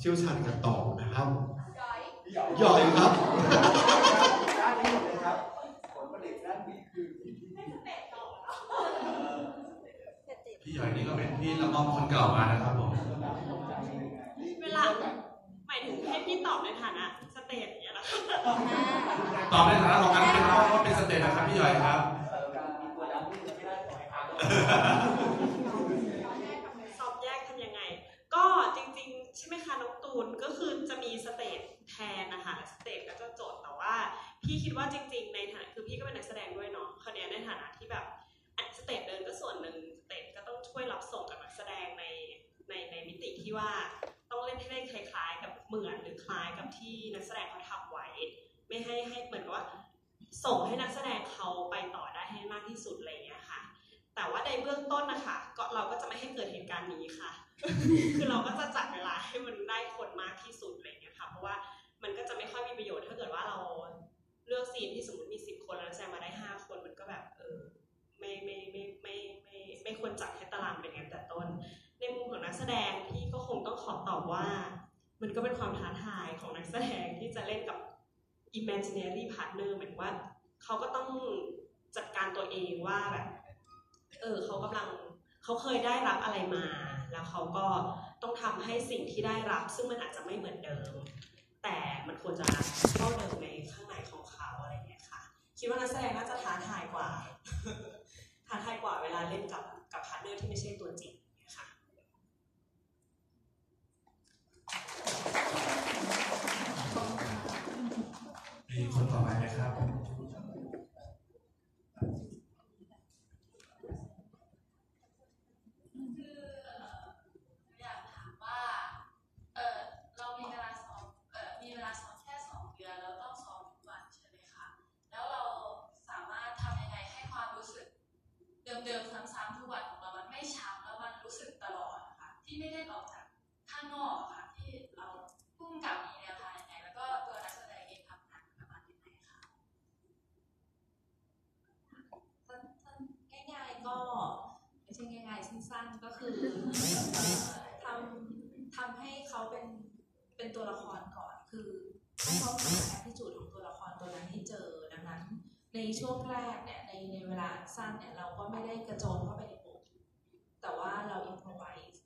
เชี่ยวชาญในการตอบนะครับหย่อยครับด้านนี้หมดเลยครับ ผลผลิตด้านนี้คือพี่หย่อยนี่ก็เป็นพี่ละม่อมคนเก่ามานะครับผม เวลาหมายถึงให้พี่ตอบในฐานะสเตจอย่างเงี้ยนะคะตอบในฐานะของการเป็นละม่อมว่าเป็นสเตจนะครับพี่หย่อยครับ สอบแยกทำยังไง ก็จริงๆ ใช่ไหมคะน้องตูนก็คือจะมี stage แทนนะคะ stage ก็จะโจทย์แต่ว่า พี่ คิดว่าจริง ๆ ในฐานะคือพี่ก็เป็นนักแสดงด้วยเนาะคราวเนี้ยในฐานะที่แบบ stage เดินก็ส่วนหนึ่ง stage ก็ต้องช่วยรับส่งกับนักแสดงในในในมิติที่ว่าต้องเล่นให้ได้คล้ายๆ กับเหมือนหรือคล้ายกับที่นักแสดงเขาทำไว้ ไม่ให้ให้เหมือนกับว่า ส่งให้นักแสดงเขาไปต่อได้ให้มากที่สุดอะไรอย่างเงี้ยค่ะ แต่ว่าในเบื้องต้นนะคะก็เราก็จะไม่ให้เกิดเหตุการณ์นี้ค่ะ คือเราก็จะจัดเวลาให้มันได้คนมากที่สุดอะไรอย่างเงี้ยค่ะเพราะว่ามันก็จะไม่ค่อยมีประโยชน์ถ้าเกิดว่าเรา เลือกซีนที่สมมติมีสิบคนแล้วแสดงมาได้ห้าคนมันก็แบบเออไม่ไม่ไม่ไม่ไม่ไม่ควรจัดให้ตารางเป็นอย่างนั้นแต่ต้น ในมุมของนักแสดงพี่ก็คงต้องขอตอบว่า มันก็เป็นความท้าทายของนักแสดงที่จะเล่นกับ imaginary partner เหมือนว่าเขาก็ต้องจัดการตัวเองว่าแบบเออเขากำลังเขาเคยได้รับอะไรมา แล้วเขาก็ต้องทำให้สิ่งที่ได้รับ ซึ่งมันอาจจะไม่เหมือนเดิม แต่มันควรจะเท่าเดิมในข้างในของ คิดว่านักแสดงน่าจะท้าทายกว่าท้าทายกว่าเวลาเล่นกับกับ partner ที่ไม่ใช่ตัวจริงเนี่ยค่ะ มีคนต่อไปไหมครับ คือเอ่ออยากถามว่า เออเรามีเวลาซ้อมเออมีเวลาซ้อมแค่สองเดือนแล้วต้องซ้อมทุกวันใช่ไหมคะ แล้วเราสามารถทำยังไงให้ความรู้สึก เดิมๆซ้ำๆทุกวันของเรามันไม่ช้ำแล้วมันรู้สึกตลอดนะคะที่ไม่ได้ออกจากข้างนอกอะค่ะที่เราพุ่งกับมีแนวทางยังไง แล้วก็ตัวนักแสดงเองทำงานกับมันยังไงคะ ง่ายๆก็ไม่ใช่ง่ายๆสั้นๆก็คือทำทำให้เขาเป็นเป็นตัวละครก่อน คือให้เขาหาแอท i จูดของตัวละครตัวนั้นให้เจอดังนั้น ในช่วงแรกเนี่ยในในเวลาสั้น เนี่ยเราก็ไม่ได้กระโจนเข้าไปในบทแต่ว่าเราอินพ o ไวส์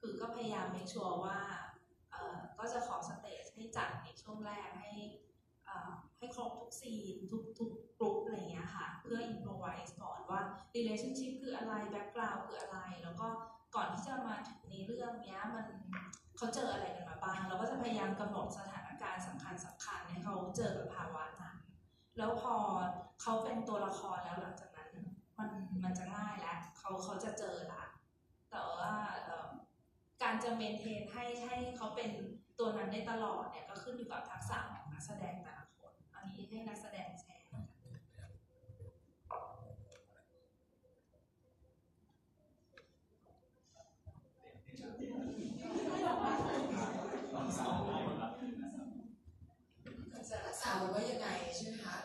คือก็พยายาม make sure ว่าเอ่อก็จะขอสเตจให้จัดในช่วงแรกให้เอ่อให้ครบทุกซีนทุกทุกกลุ่มอะไรเงี้ยค่ะเพื่อ improvise ก่อนว่า relationship คืออะไร background คืออะไร แล้วก็ก่อนที่จะมาถึงในเรื่องเนี้ยมันเขาเจออะไรกันมาบ้างเราก็จะพยายามกำหนดสถานการณ์สำคัญสำคัญให้เขาเจอกับภาวะนั้นแล้วพอเขาเป็นตัวละครแล้วหลังจาก มันมันจะง่ายแล้วเขาเขาจะเจอละแต่ว่าการจะเมนเทนให้ให้เขาเป็นตัวนั้นได้ตลอดเนี่ยก็ขึ้นอยู่กับทักษะของนักแสดงแต่ละคน อันนี้ให้นักแสดงแชร์นะคะจะรักษามันว่ายังไงใช่ไหมคะ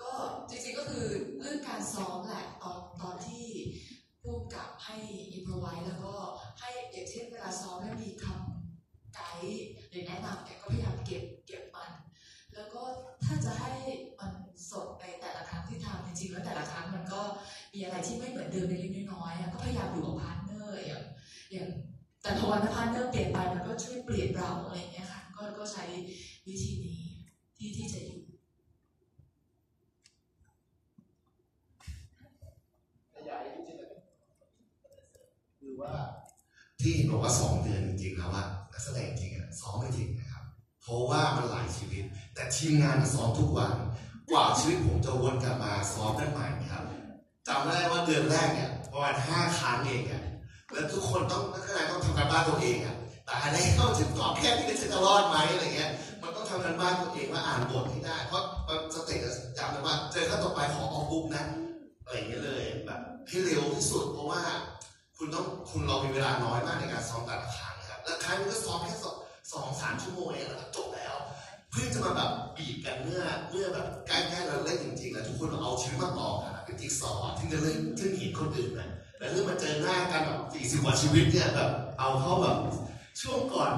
ก็จริงๆก็คือ เรื่องการซ้อมแหละตอนตอนที่ผู้กำกับให้ input ไว้แล้วก็ให้อย่างเช่นเวลาซ้อมแล้วมีคำไกด์หรือแนะนำเนี่ยก็พยายามเก็บเก็บมัน แล้วก็ถ้าจะให้มันสดในแต่ละครั้งที่ทำจริงๆแล้วแต่ละครั้งมันก็มีอะไรที่ไม่เหมือนเดิมเล็กน้อยๆก็พยายามอยู่กับ partner อย่างอย่างแต่พอวัน partner เปลี่ยนไปมันก็ช่วยเปลี่ยนเราอะไรอย่างเงี้ยค่ะก็ก็ใช้วิธีนี้ที่ที่จะอยู่ือว่า ที่บอกว่าสองเดือนจริงๆแล้วว่านักแสดงจริงอะซ้อมไม่จริงนะครับ เพราะว่ามันหลายชีวิต แต่ทีมงานซ้อมทุกวัน กว่าชีวิตผมจะวนกลับมาซ้อมได้ใหม่ครับจำได้ว่าเดือนแรกเนี่ยประมาณห้าครั้งเองอะแล้วทุกคนต้องนักแสดงต้องทำการบ้านตัวเองอะแต่อันนี้เข้าถึงตอบแค่ที่จะจะรอดไหมอะไรเงี้ย มันต้องทำการบ้านตัวเองว่าอ่านบทให้ได้ เพราะมันสเต็ปอะจำได้ว่าเจอขั้นต่อไปขอออกบุ๊กนะอะไรเงี้ยเลยแบบให้เร็วที่สุดเพราะว่า คุณต้องคุณเรามีเวลาน้อยมากในการซ้อมแต่ละครั้งนะครับแล้วครั้งนึงก็ซ้อมแค่สองสามชั่วโมงเองแล้วก็จบแล้ว เพื่อจะมาแบบบีบกันเมื่อเมื่อแบบใกล้ๆเราเล่นจริงๆแล้วทุกคนเอาชีวิตมาต่อกันะเป็นจิ๊กซอว์อะถึงจะเล่นถึงเห็นคนอื่นนะแต่เรื่องมาเจอหน้ากันแบบสี่สิบกว่าชีวิตเนี่ยแบบเอาเข้าแบบช่วงก่อน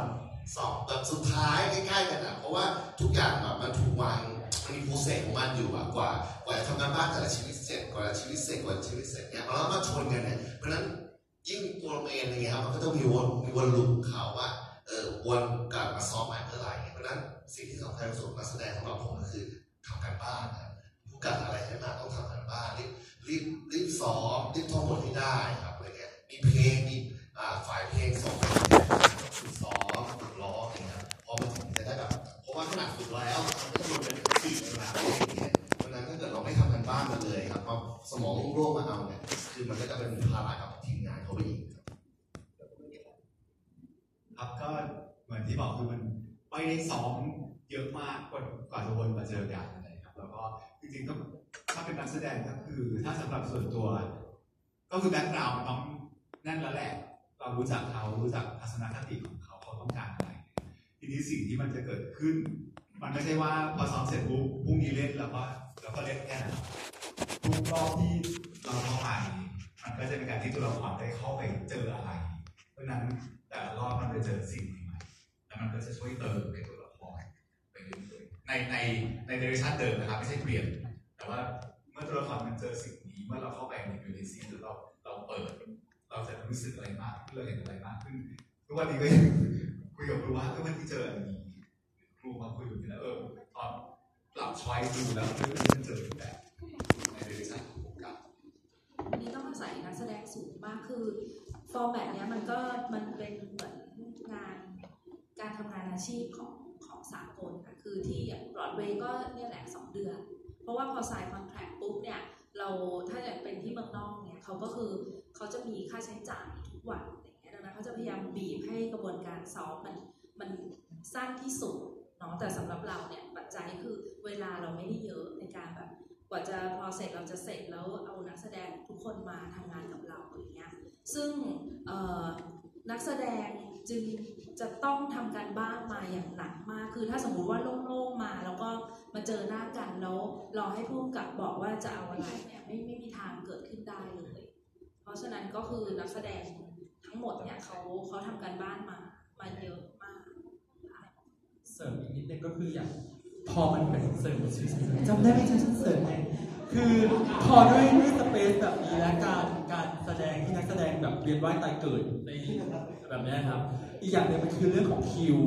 สอบแบบสุดท้ายใกล้ๆกันอะเพราะว่าทุกอย่างแบบมันถูกวางมันมีโปรเซสของมันอยู่อะกว่ากว่าจะทำงานบ้านแต่ละชีวิตเสร็จกว่าชีวิตเสร็จกว่าชีวิตเสร็จเนี่ยแล้วมาชนกันเนี่ยเพราะฉะนั้น ยิ่งตัวเมนอย่างเงี้ยครับมันก็ต้องมีวนมีวนลูปเขาวว่าเออวนกลับมาซ้อมใหม่เมื่อไหร่เพราะนั้นสิ่งที่สำคัญที่สุดนักแสดงสำหรับผมก็คือทำการบ้านนะผู้กัดอะไรให้มาต้องทำการบ้านรีบรีบรีบซ้อมรีบท่องบทให้ได้ครับอะไรเงี้ยมีเพลงมีอ่าฝ่ายเพลงส่งฝึกซ้อมฝึกร้องอย่างเงี้ยพอมาถึงจะได้แบบเพราะว่าขนาดฝึกแล้วมันก็รวมเป็นสี่เวลาอะไรอย่างเงี้ยเพราะนั้นถ้าเกิดเราไม่ทำกันบ้านมาเลยครับพอสมองโล่งๆมาเอาเนี่ยคือมันก็จะเป็นภาระกับ เขาไปอีกครับก็เหมือนที่บอกคือมันไม่ได้ซ้อมเยอะมากกว่ากว่าจะวนมาเจอกันอะไรครับ แล้วก็จริงๆต้องถ้าเป็นนักแสดงก็คือ ถ้าสำหรับส่วนตัว ก็คือแบ็คกราวด์มันต้องนั่นแล้วแหละเรารู้จักเขารู้จักทัศนคติของเขาเขาต้องการอะไรทีนี้สิ่งที่มันจะเกิดขึ้น มันไม่ใช่ว่าพอซ้อมเสร็จปุ๊บพรุ่งนี้เล่นแล้วก็แล้วก็เล่นแค่นั้นทุกรอบที่เราเข้าไป มันก็จะเป็นการที่ตัวละครได้เข้าไปเจออะไร เพราะนั้นแต่ละรอบมันจะเจอสิ่งใหม่ๆแล้วมันก็จะช่วยเติมในตัวละครไปเรื่อยๆในในในเดเรชั่นเดิมนะครับไม่ใช่เปลี่ยน แต่ว่าเมื่อตัวละครมันเจอสิ่งนี้เมื่อเราเข้าไปในยู่ในซีนหรือเราเราเปิด เราจะรู้สึกอะไรมากขึ้นเราเห็นอะไรมากขึ้นทุกวันนี้ก็ยังคุยกับครูว่าเออวันที่เจออันนี้ครูมาคุยกับพี่แล้วเออตอนปรับช้อยดูแล้วเออมันเจอแบบใน duration ของผม นี้ต้องอาศัยนักแสดงสูงมากคือ format เนี้ยมันก็มันเป็นเหมือนงานการทำงานอาชีพของของสากลค่ะคือที่อย่างบรอดเวย์ก็เนี่ยแหละสองเดือน เพราะว่าพอเซ็น contract ปุ๊บเนี่ยเราถ้าอย่างเป็นที่เมืองนอกเนี่ยเขาก็คือเขาจะมีค่าใช้จ่ายทุกวันอย่างเงี้ยดังนั้นเขาจะพยายามบีบให้กระบวนการซ้อมมันมันสั้นที่สุดเนาะแต่สำหรับเราเนี่ยปัจจัยคือเวลาเราไม่ได้เยอะในการแบบ กว่าจะพอเสร็จเราจะเสร็จแล้วเอานักแสดงทุกคนมาทำงานกับเราอย่างเงี้ยซึ่งเอ่อนักแสดงจึงจะต้องทำการบ้านมาอย่างหนักมาก คือถ้าสมมุติว่าโล่งๆมา แล้วก็มาเจอหน้ากันแล้วรอให้ผู้กำกับบอกว่าจะเอาอะไรเนี่ยไม่ไม่มีทางเกิดขึ้นได้เลย เพราะฉะนั้นก็คือนักแสดงทั้งหมดเนี่ยเขาเขาทำการบ้านมามาเยอะมากเสริมอีกนิดนึงก็คืออย่าง พอมันเป็นเสริมจำได้ไหมฉันเสริมไหมคือพอด้วยด้วยสเปซแบบนี้และการการแสดงที่นักแสดงแบบเวียนว่ายตายเกิดในแบบนี้ครับ อีกอย่างหนึ่งมันคือเรื่องของคิว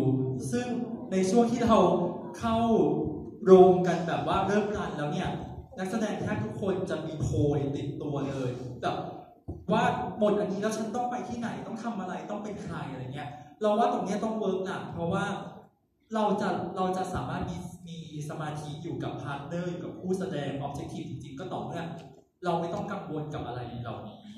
ซึ่งในช่วงที่เราเข้าโรงกันแบบว่าเริ่มรันแล้วเนี่ย นักแสดงแทบทุกคนจะมีโพยติดตัวเลยแบบว่าหมดอันนี้แล้วฉันต้องไปที่ไหนต้องทำอะไรต้องเป็นใครอะไรเงี้ย เราว่าตรงนี้ต้อง work หนักเพราะว่า เราจะเราจะสามารถมีมีสมาธิอยู่กับ partner อยู่กับผู้แสดง objective จริงๆ ก็ต่อเมื่อเราไม่ต้องกังวลกับอะไรเหล่านี้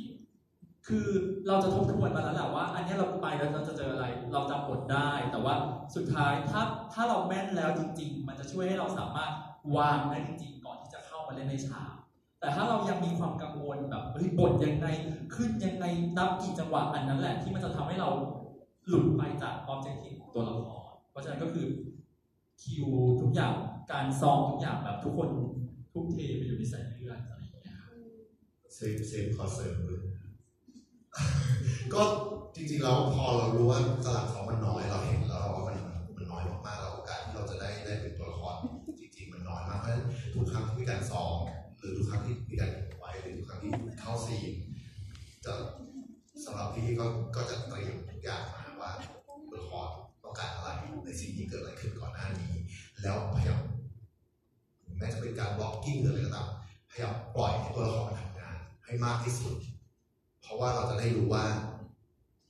คือเราจะทบทวนมาแล้วแหละว่า อันนี้เราไปแล้วเราจะเจออะไร เราจำบทได้ แต่ว่าสุดท้ายถ้าถ้าเราแม่นแล้วจริง ๆ มันจะช่วยให้เราสามารถวางได้จริงๆ ก่อนที่จะเข้ามาเล่นในฉากแต่ถ้าเรายังมีความกังวลแบบเฮ้ยบทยังไงขึ้นยังไงนับกี่จังหวะอันนั้นแหละที่มันจะทำให้เราหลุดไปจาก objective ของตัวละคร เพราะฉะนั้นก็คือคิวทุกอย่างการซ้อมทุกอย่างแบบทุกคนทุ่มเทไปอยู่ในสายเลือดอะไรอย่างเงี้ยครับเซฟเซฟขอเสริมเลยก็จริงๆแล้วพอเรารู้ว่าตลาดเขามันน้อยเราเห็นแล้วเราว่ามันมันน้อยมากๆแล้วโอกาสที่เราจะได้ได้เป็นตัวละครจริงๆมันน้อยมากเพราะฉะนั้นทุกครั้งที่มีการซ้อมหรือทุกครั้งที่มีการไว้หรือทุกครั้งที่เข้าซีนจะสำหรับพี่ก็ก็จะเตรียมทุกอย่างมา แล้วพยายามแม้จะเป็นการบล็อกกิ้งหรืออะไรก็ตามพยายามปล่อยให้ตัวละครทำงานให้มากที่สุด เพราะว่าเราจะได้รู้ว่า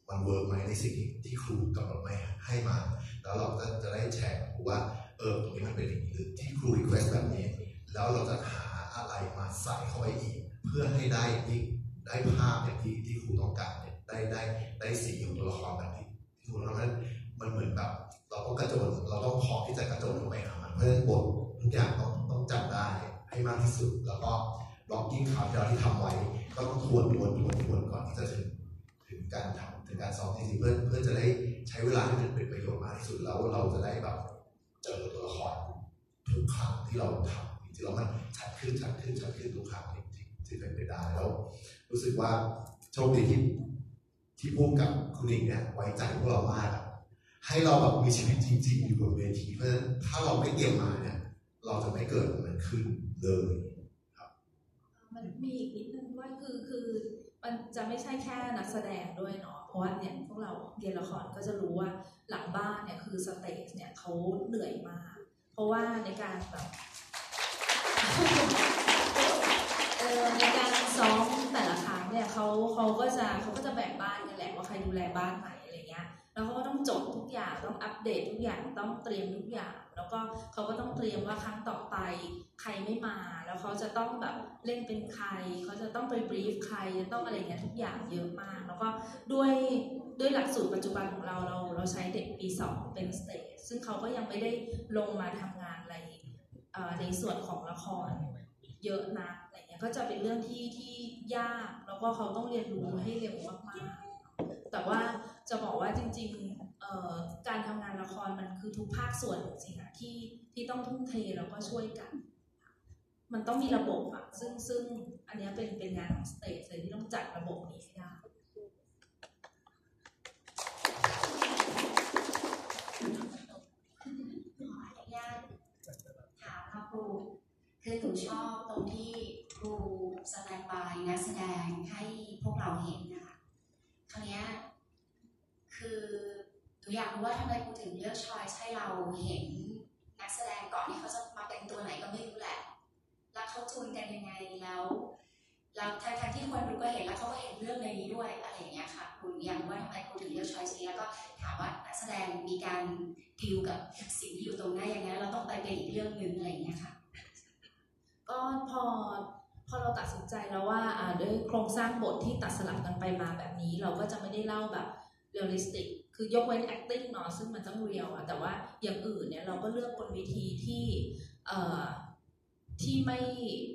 มัน work ไหมในสิ่งที่ครูกำหนดมาให้มา แล้วเราก็จะได้แชร์ครูว่าเออตรงนี้มันเป็นอย่างนี้หรือที่ครู request แบบนี้ แล้วเราจะหาอะไรมาใส่เข้าไปอีก เพื่อให้ได้ที่ได้ภาพอย่างที่ที่ครูต้องการเนี่ยได้ได้ได้สีของตัวละครแบบที่ที่ครูต้องการมันเหมือนแบบ เราต้องกระโจนเราต้องพร้อมที่จะกระโจนลงไปหามันเพราะฉะนั้นบททุกอย่างต้องต้องจำได้ให้มากที่สุด แล้วก็ blocking คร่าวที่เราที่ทำไว้ ก็ต้องทวนทวนทวนทวนก่อนที่จะถึงถึงการทำถึงการซ้อมจริงๆเพื่อเพื่อจะได้ใช้เวลาให้มันเป็นประโยชน์มากที่สุดแล้วเราจะได้แบบเจอตัวละครทุกครั้งที่เราทำจริงๆแล้วมันชัดขึ้นชัดขึ้นชัดขึ้นทุกครั้งที่ที่ที่เป็นไปได้แล้ว รู้สึกว่าโชคดีที่ที่พุ่มกับคุณหญิงเนี่ยไว้ใจพวกเรามาก ให้เราแบบมีชีวิตจริง ๆ อยู่บนเวทีเพราะฉะนั้นถ้าเราไม่เตรียมมาเนี่ยเราจะไม่เกิดมันขึ้นเลยมันมีอีกนิดนึงด้วยคือคือมันจะไม่ใช่แค่นักแสดงด้วยเนาะเพราะว่าเนี่ยพวกเราเรียนละครก็จะรู้ว่าหลังบ้านเนี่ยคือ stage เนี่ยเขาเหนื่อยมากเพราะว่าในการแบบเออในการซ้อมแต่ละครั้งเนี่ยเขาเขาก็จะเขาก็จะแบ่งบ้านกันแหละว่าใครดูแลบ้านไหนอะไรเงี้ย แล้วเขาก็ต้องจดทุกอย่างต้องอัปเดตทุกอย่างต้องเตรียมทุกอย่าง แล้วก็เขาก็ต้องเตรียมว่าครั้งต่อไปใครไม่มา แล้วเขาจะต้องแบบเล่นเป็นใครเขาจะต้องไปบรีฟใครจะต้องอะไรเงี้ยทุกอย่างเยอะมาก แล้วก็ด้วยด้วยหลักสูตรปัจจุบันของเราเราเราใช้เด็กปีสองเป็นสเตจซึ่งเขาก็ยังไม่ได้ลงมาทำงานอะไรในส่วนของละครเยอะนะอะไรเงี้ยก็จะเป็นเรื่องที่ที่ยาก แล้วก็เขาต้องเรียนรู้ให้เร็วมากๆแต่ว่า จะบอกว่าจริงๆการทำงานละครมันคือทุกภาคส่วนจริงๆอะที่ที่ต้องทุ่มเทแล้วก็ช่วยกัน มันต้องมีระบบอะซึ่งซึ่งอันนี้เป็นเป็นงานของ stage เลยที่ต้องจัดระบบนี้ให้ได้ขออนุญาตถามครูคือหนูชอบตรงที่ครู standby นักแสดงให้พวกเราเห็นนะคะคราวนี้ คือหนูอยากรู้ว่าทำไมครูถึงเลือกชอยให้เราเห็นนักแสดงก่อนที่เขาจะมาเป็นตัวไหนก็ไม่รู้แหละ แล้วเขาจูนกันยังไงแล้วแล้วทั้งที่คนดูก็เห็นแล้วเขาก็เห็นเรื่องในนี้ด้วยอะไรอย่างเงี้ยค่ะคุณอยากรู้ว่าทำไมครูถึงเลือกชอยนี้แล้วก็ถามว่านักแสดงมีการดิวกับสิ่งที่อยู่ตรงหน้ายังไงแล้เราต้องไปเป็นอีกเรื่องหนึ่งอะไรอย่างเงี้ยค่ะ ก็พอพอเราตัดสินใจแล้วว่าด้วยโครงสร้างบทที่ตัดสลับกันไปมาแบบนี้ เราก็จะไม่ได้เล่าแบบ realistic คือยกเว้น acting เนาะซึ่งมันต้อง real อะแต่ว่าอย่างอื่นเนี่ยเราก็เลือกกลวิธีที่เอ่อที่ไม่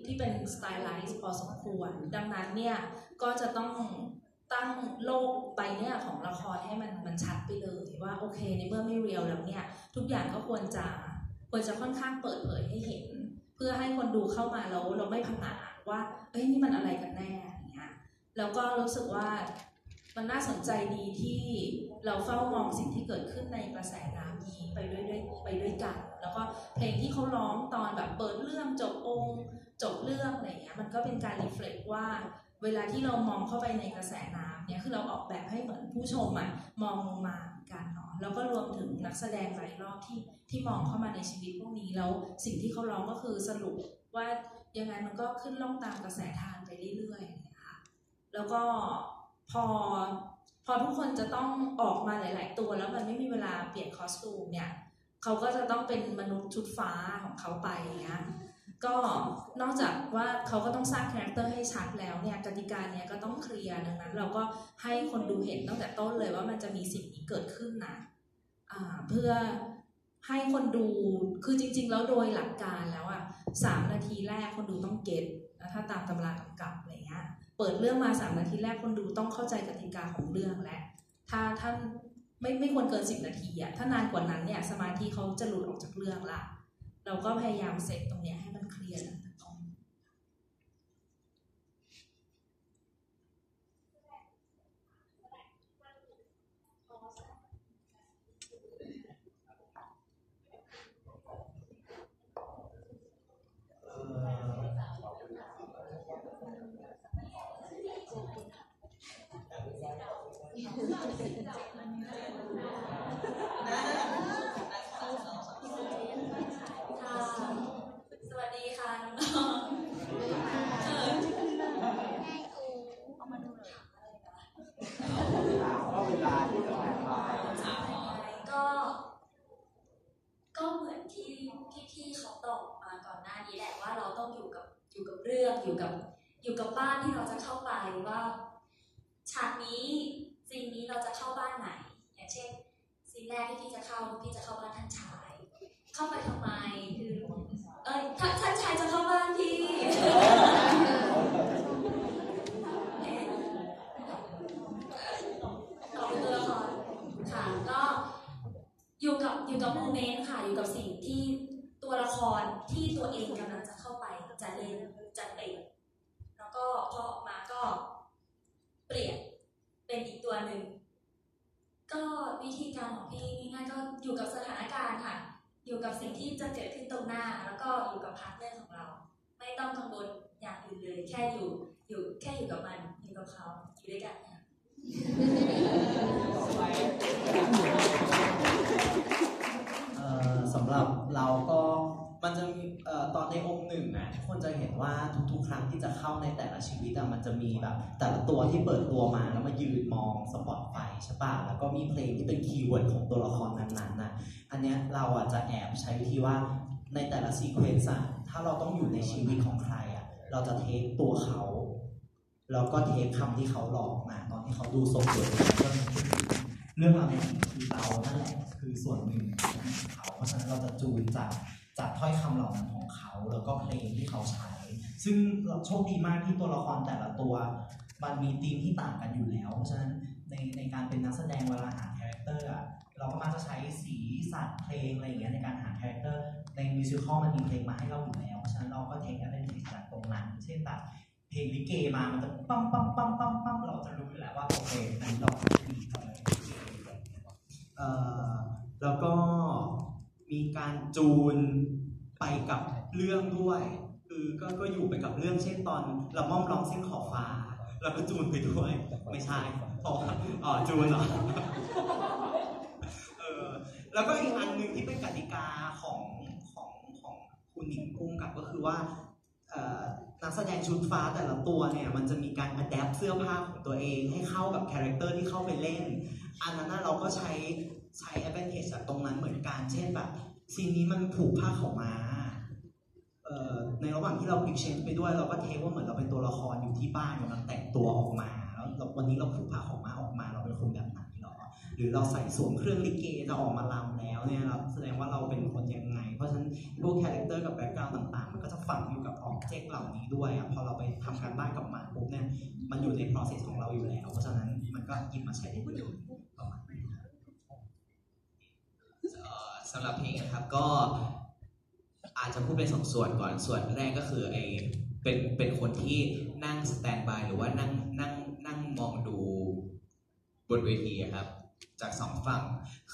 ที่เป็น stylized พอสมควร ดังนั้นเนี่ยก็จะต้องตั้งโลกใบเนี่ยของละครให้มันมันชัดไปเลยว่าโอเคในเมื่อไม่ real แล้วเนี่ยทุกอย่างก็ควรจะควรจะค่อนข้างเปิดเผยให้เห็น เพื่อให้คนดูเข้ามาแล้วเราไม่พังอาจว่าเอ้ยนี่มันอะไรกันแน่อย่างเงี้ยแล้วก็รู้สึกว่า มันน่าสนใจดีที่เราเฝ้ามองสิ่งที่เกิดขึ้นในกระแสน้ำนี้ไปด้วยด้วยไปด้วยกัน แล้วก็เพลงที่เขาร้องตอนแบบเปิดเรื่องจบองค์ จบเรื่องอะไรเงี้ยมันก็เป็นการรีเฟล็กว่า เวลาที่เรามองเข้าไปในกระแสน้ำเนี่ยคือเราออกแบบให้เหมือนผู้ชมอะมองลงมากันเนาะแล้วก็รวมถึงนักแสดงหลายรอบที่ที่มองเข้ามาในชีวิตพวกนี้แล้วสิ่งที่เขาร้องก็คือสรุปว่ายังไงมันก็ขึ้นล่องตามกระแสธารไปเรื่อยๆนะคะแล้วก็ พอพอทุกคนจะต้องออกมาหลาย ๆ ตัวแล้วมันไม่มีเวลาเปลี่ยน costume เนี่ยเขาก็จะต้องเป็นมนุษย์ชุดฟ้าของเขาไปอย่างเงี้ยก็นอกจากว่าเขาก็ต้องสร้างคาแรคเตอร์ให้ชัดแล้วเนี่ยกติกาเนี้ยก็ต้องเคลียร์ดังนั้น เราก็ให้คนดูเห็นตั้งแต่ต้นเลยว่ามันจะมีสิ่งนี้เกิดขึ้นนะอ่าเพื่อให้คนดูคือจริง ๆ แล้วโดยหลักการแล้วอะสามนาทีแรกคนดูต้องเก็ตถ้าตามตำรากำกับอะไรเงี้ย เปิดเรื่องมาสามนาทีแรกคนดูต้องเข้าใจกติกาของเรื่องและถ้าท่านไม่ไม่ควรเกินสิบนาทีอะถ้านานกว่านั้นเนี่ยสมาธิเขาจะหลุดออกจากเรื่องละเราก็พยายามเซตตรงเนี้ยให้มันเคลียร์ ตั้งแต่ต้น ค่ะสวัสดีค่ะน้องๆเออ ก็เวลาที่จะผ่านไป ก็ ก็เหมือนที่ที่พี่เขาตอบมาก่อนหน้านี้แหละว่าเราต้องอยู่กับอยู่กับเรื่องอยู่กับอยู่กับบ้านที่เราจะเข้าไปว่าฉากนี้ซีนนี้เราจะเข้าบ้านไหน อย่างเช่นซีนแรกที่พี่จะเข้าพี่จะเข้าบ้านท่านชาย เข้าไปทำไมคือเอ้ยท่านท่านชายจะเข้าบ้านพี่ ต่อเป็นตัวละครค่ะก็อยู่กับอยู่กับโมเมนต์ค่ะ อยู่กับสิ่งที่ตัวละครที่ตัวเองกำลังจะเข้าไปจะเล่นจะเป็นแล้วก็พอออกมาก็เปลี่ยนเป็นอีกตัวหนึ่งก็วิธีการของพี่ง่ายๆก็อยู่กับสถานการณ์ค่ะ อยู่กับสิ่งที่จะเกิดขึ้นตรงหน้า แล้วก็อยู่กับพาร์ทเนอร์ของเรา ไม่ต้องกังวลอย่างอื่นเลย แค่อยู่อยู่แค่อยู่กับมันอยู่กับเขาอยู่ด้วยกันค่ะ เอ่อสำหรับเราก็มันจะมีเอ่อตอนในองก์หนึ่งนะทุกคนจะเห็นว่าทุกๆ ครั้งที่จะเข้าในแต่ละชีวิตอะมันจะมีแบบแตัวที่เปิดตัวมาแล้วมายืนมองสปอตไฟใช่ป่ะแล้วก็มีเพลงที่เป็น keyword ของตัวละครนั้นๆน่ะอันเนี้ยเราอะจะแอบใช้วิธีว่าในแต่ละ sequence อะถ้าเราต้องอยู่ในชีวิตของใครอะเราจะ take ตัวเขาแล้วก็ take คำที่เขาหลอกมาตอนที่เขาดูสมบูรณ์เรื่องราวในสิ่งคือเรานั่นแหละคือส่วนหนึ่งของเขา เพราะฉะนั้นเราจะจูนจากจากถ้อยคำเหล่านั้นของเขา แล้วก็เพลงที่เขาใช้ ซึ่งโชคดีมากที่ตัวละครแต่ละตัว มันมีธีมที่ต่างกันอยู่แล้ว เพราะฉะนั้นในในการเป็นนักแสดงเวลาหาคาแรคเตอร์อะเราก็มักจะใช้สีสันเพลงอะไรอย่างเงี้ยในการหาคาแรคเตอร์ใน musical มันมีเพลงมาให้เราอยู่แล้ว เพราะฉะนั้นเราก็ take advantage จากตรงนั้น เช่นแบบเพลงลิเกมา มันจะปั๊มปั๊มปั๊มปั๊มปั๊มเราจะรู้อยู่แล้วว่าโอเคอันนี้เรามีทำอะไรเอ่อแล้วก็มีการจูนไปกับเรื่องด้วย คือก็ก็อยู่ไปกับเรื่องเช่นตอนละม่อมร้องเส้นขอบฟ้า เราก็จูนไปด้วยไม่ใช่เพราะว่าอ๋อจูนเหรอเออแล้วก็อีกอันหนึ่งที่เป็นกติกาของของของคุณหญิงพุ่งกับก็คือว่าเอ่อนักแสดงชุดฟ้าแต่ละตัวเนี่ยมันจะมีการ adapt เสื้อผ้าของตัวเองให้เข้ากับคาแรคเตอร์ที่เข้าไปเล่น อันนั้นนะเราก็ใช้ใช้ advantage จากตรงนั้นเหมือนกัน เช่นแบบซีนนี้มันผูกผ้าขาวม้าเอ่อ ในระหว่างที่เรา quick change ไปด้วยเราก็ take ว่าเหมือนเราเป็นตัวละครอยู่ที่บ้านกำลังแต่งตัวออกมาแล้ววันนี้เราผูกผ้าขาวม้าออกมาเราเป็นคนแบบไหนหรอหรือเราใส่สวมเครื่องลิเกจะออกมารำแล้วเนี่ยเราแสดงว่าเราเป็นคนยังไง เพราะฉะนั้นพวกคาแรคเตอร์กับ background ต่างๆ มันก็จะฝังอยู่กับ object เหล่านี้ด้วยอะพอเราไปทำการบ้านกับมันปุ๊บเนี่ยมันอยู่ใน process ของเราอยู่แล้ว เพราะฉะนั้นมันก็หยิบมาใช้ได้เลยประมาณนี้สำหรับเพลงนะครับก็ อาจจะพูดเป็นสองส่วนก่อนส่วนแรกก็คือไอเป็นเป็นคนที่นั่ง standby หรือว่านั่งนั่งนั่งมองดูบนเวทีครับ จากสองฝั่ง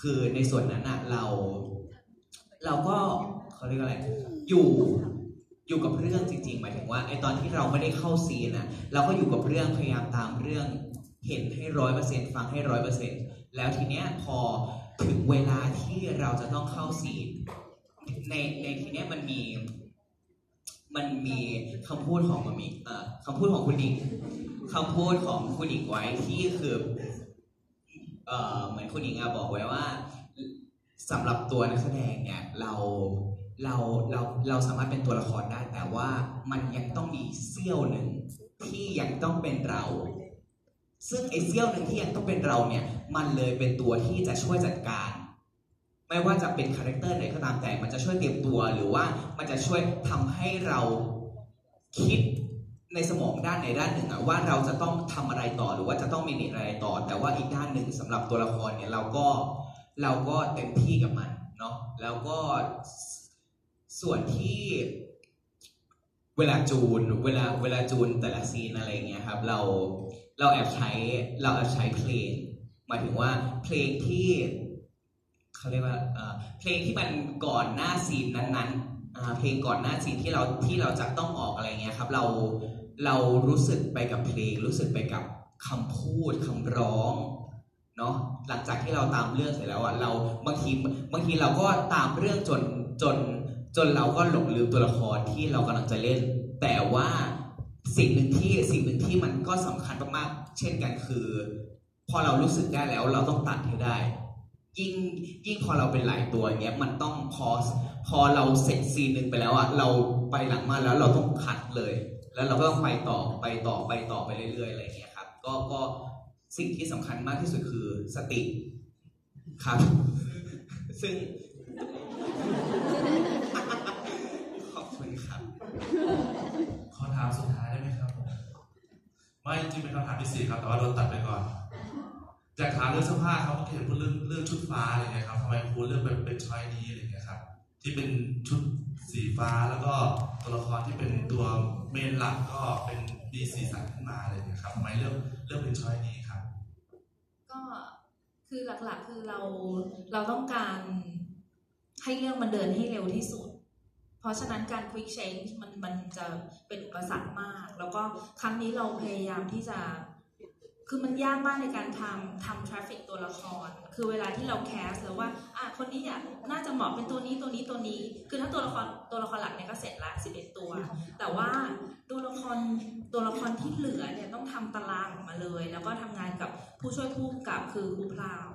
คือในส่วนนั้นอะเรา เราก็เขาเรียกว่าอะไรอยู่อยู่กับเรื่องจริงๆหมายถึงว่าไอตอนที่เราไม่ได้เข้าซีนอะเราก็อยู่กับเรื่องพยายามตามเรื่องเห็นให้ร้อยเปอร์เซ็นต์ฟังให้ร้อยเปอร์เซ็นต์แล้วทีเนี้ยพอถึงเวลาที่เราจะต้องเข้าซีน ในในทีเนี้ยมันมีมันมีคำพูดของมันมีเอ่อคำพูดของคุณหญิงคำพูดของคุณหญิงไว้ที่คือเอ่อเหมือนคุณหญิงอะบอกไว้ว่าสำหรับตัวนักแสดงเนี่ยเราเราเราเราสามารถเป็นตัวละครได้ แต่ว่ามันยังต้องมีเสี้ยวหนึ่งที่ยังต้องเป็นเรา ซึ่งไอ้เสี้ยวหนึ่งที่ยังต้องเป็นเราเนี่ย มันเลยเป็นตัวที่จะช่วยจัดการ ไม่ว่าจะเป็นคาแรคเตอร์ไหนก็ตามแต่ มันจะช่วยเตรียมตัวหรือว่ามันจะช่วยทำให้เราคิดในสมองด้านในด้านหนึ่งอะว่าเราจะต้องทำอะไรต่อหรือว่าจะต้องมีนตอะไรต่อ แต่ว่าอีกด้านหนึ่งสำหรับตัวละครเนี่ยเราก็เราก็เต็มที่กับมันเนาะแล้วก็ส่วนที่เวลาจูนเวลาเวลาจูนแต่ละซีนอะไรเงี้ยครับเราเราแอบใช้เราแอบใช้เพลงหมายถึงว่าเพลงที่ เขาเรียกว่าเพลงที่มันก่อนหน้าซีนนั้นๆเพลงก่อนหน้าซีนที่เราที่เราจะต้องออกอะไรเงี้ยครับเราเรารู้สึกไปกับเพลงรู้สึกไปกับคำพูดคำร้องเนาะหลังจากที่เราตามเรื่องเสร็จแล้วอะเราบางทีบางทีเราก็ตามเรื่องจนจนจนเราก็หลงลืมตัวละครที่เรากำลังจะเล่น แต่ว่าสิ่งหนึ่งที่สิ่งหนึ่งที่มันก็สำคัญมากๆเช่นกันคือ พอเรารู้สึกได้แล้วเราต้องตัดให้ได้ ยิ่งยิ่งพอเราเป็นหลายตัวอย่างเงี้ยมันต้องพอพอเราเสร็จซีนหนึ่งไปแล้วอะเราไปหลังมาแล้วเราต้องคัดเลย แล้วเราก็ต้องไปต่อไปต่อไปต่อไปเรื่อยๆอะไรเงี้ยครับก็ก็สิ่งที่สำคัญมากที่สุดคือสติครับ ซึ่งขอบคุณครับขอถามสุดท้ายได้ไหมครับไม่จริงเป็นคำถามที่สี่ครับแต่ว่าโดนตัดไปก่อน อยากถามเรื่องเสื้อผ้าครับเมื่อเห็นเรื่องเรื่องชุดฟ้าอะไรเงี้ยครับทำไมพูเรื่องแบบเป็นชอยนี้อะไรเงี้ยครับ ที่เป็นชุดสีฟ้าแล้วก็ตัวละครที่เป็นตัวเมนหลักก็เป็นมีสีสันขึ้นมาอะไรเงี้ยครับทำไมเรื่องเรื่องเป็นชอยนี้ครับ ก็คือหลักๆคือเราเราต้องการให้เรื่องมันเดินให้เร็วที่สุด เพราะฉะนั้นการ quick change มันมันจะเป็นอุปสรรคมาก แล้วก็ครั้งนี้เราพยายามที่จะ คือมันยากมากในการทำทำ traffic ตัวละคร คือเวลาที่เราแคสแล้วว่าอะคนนี้อยากน่าจะเหมาะเป็นตัวนี้ตัวนี้ตัวนี้ คือถ้าตัวละครตัวละครหลักเนี่ยก็เสร็จละ11ตัว แต่ว่าตัวละครตัวละครที่เหลือเนี่ยต้องทำตารางออกมาเลย แล้วก็ทำงานกับผู้ช่วยผู้กับคือครูพราว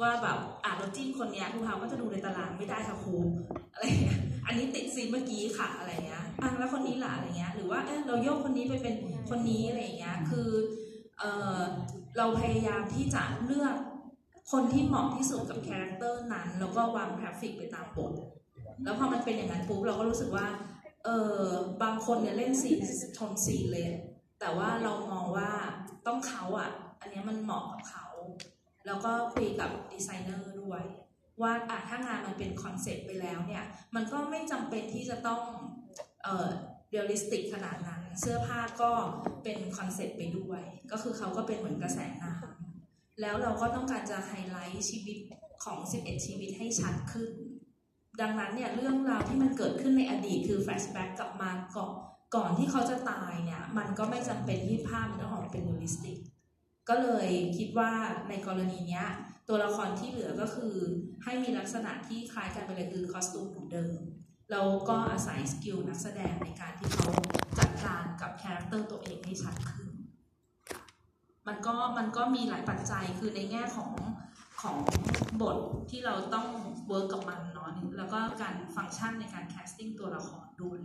ว่าแบบอะเราจิ้มคนเนี้ยครูพราวก็จะดูในตารางไม่ได้ค่ะครูอะไรเงี้ยอันนี้ติดซีนเมื่อกี้ค่ะอะไรเงี้ยอะแล้วคนนี้ล่ะอะไรเงี้ยหรือว่าเออเราโยกคนนี้ไปเป็นคนนี้อะไรเงี้ยคือ เเราพยายามที่จะเลือกคนที่เหมาะที่สุดกับคาแรคเตอร์นั้น แล้วก็วางกราฟิกไปตามบท แล้วพอมันเป็นอย่างนั้นปุ๊บเราก็รู้สึกว่า เออบางคนเนี่ยเล่นซีนชนซีนเลย แต่ว่าเรามองว่าต้องเขาอะ อันนี้มันเหมาะกับเขา แล้วก็คุยกับดีไซเนอร์ด้วย ว่าอะถ้างานมันเป็นคอนเซ็ปต์ไปแล้วเนี่ย มันก็ไม่จำเป็นที่จะต้อง เออ realistic ขนาดนั้น เสื้อผ้าก็เป็นคอนเซ็ปต์ไปด้วย ก็คือเขาก็เป็นเหมือนกระแสน้ำแล้วเราก็ต้องการจะไฮไลท์ชีวิตของ 11 ชีวิตให้ชัดขึ้น ดังนั้นเนี่ยเรื่องราวที่มันเกิดขึ้นในอดีตคือ flashback กลับมาก่อนก่อนที่เขาจะตายเนี่ย มันก็ไม่จำเป็นที่ภาพมันต้องออกมาเป็น realistic ก็เลยคิดว่าในกรณีเนี้ยตัวละครที่เหลือก็คือให้มีลักษณะที่คล้ายกันไปเลยคือ costume เหมือนเดิม แล้วก็อาศัย skill นักแสดงในการที่เขาจัดการกับคาแรคเตอร์ตัวเองให้ชัดขึ้น มันก็มันก็มีหลายปัจจัยคือในแง่ของของบทที่เราต้อง work กับมันเนาะแล้วก็การฟังก์ชันในการ casting ตัวละครด้วย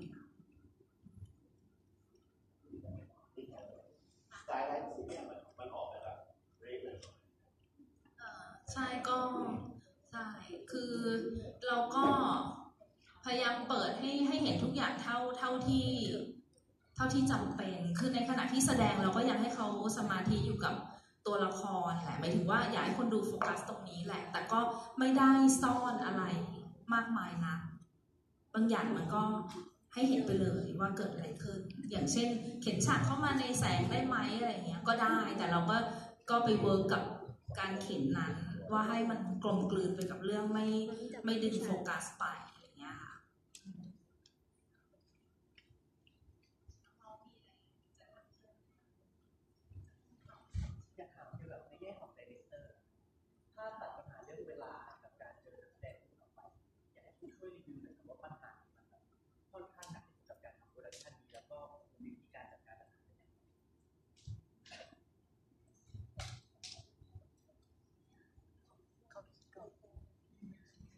stylized สีเนี่ยมันมันออกมาแบบเรทเลยใช่ก็ใช่คือเราก็ พยายามเปิดให้ให้เห็นทุกอย่างเท่าเท่าที่ เท่าที่จำเป็น คือในขณะที่แสดงเราก็อยากให้เขาสมาธิอยู่กับตัวละครแหละหมายถึงว่าอยากให้คนดูโฟกัสตรงนี้แหละ แต่ก็ไม่ได้ซ่อนอะไรมากมายนะบางอย่างมันก็ให้เห็นไปเลยว่าเกิดอะไรขึ้น อย่างเช่น เข็นฉากเข้ามาในแสงได้ไหมอะไรเงี้ย ก็ได้ แต่เราก็ก็ไป work กับการเข็นนั้น ว่าให้มันกลมกลืนไปกับเรื่องไม่ไม่ดึงโฟกัสไปอะไรเงี้ยค่ะ อยากถามคือแบบในแง่ของ director ถ้าตัดปัญหาเรื่องเวลากับการเจอนักแสดงคนต่อไป อยากให้คุณช่วยรีวิวหน่อยครับว่าปัญหามันแบบค่อนข้างหนักที่สุดกับการทำ production นี้แล้วก็วิธีการจัดการปัญหาเป็นยังไง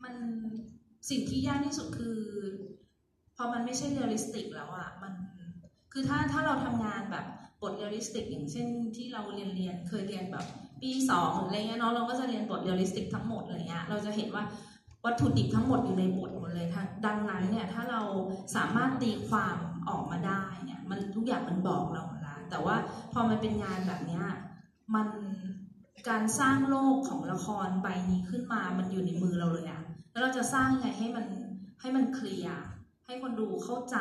มัน สิ่งที่ยากที่สุดคือพอมันไม่ใช่ realistic แล้วอะมันคือถ้าถ้าเราทำงานแบบบท realistic อย่างเช่นที่เราเรียนเรียนเคยเรียนแบบปีสองหรืออะไรเงี้ยเนาะเราก็จะเรียนบท realistic ทั้งหมดอะไรเงี้ยเราจะเห็นว่าวัตถุดิบทั้งหมดอยู่ในบทหมดเลยทั้งดังนั้นเนี่ยถ้าเราสามารถตีความออกมาได้เนี่ยมันทุกอย่างมันบอกเราล้วแต่ว่าพอมันเป็นงานแบบเนี้ยมันการสร้างโลกของละครใบนี้ขึ้นมามันอยู่ในมือเราเลยอะ แล้วเราจะสร้างยังไงให้มันให้มันเคลียร์ให้คนดูเข้าใจ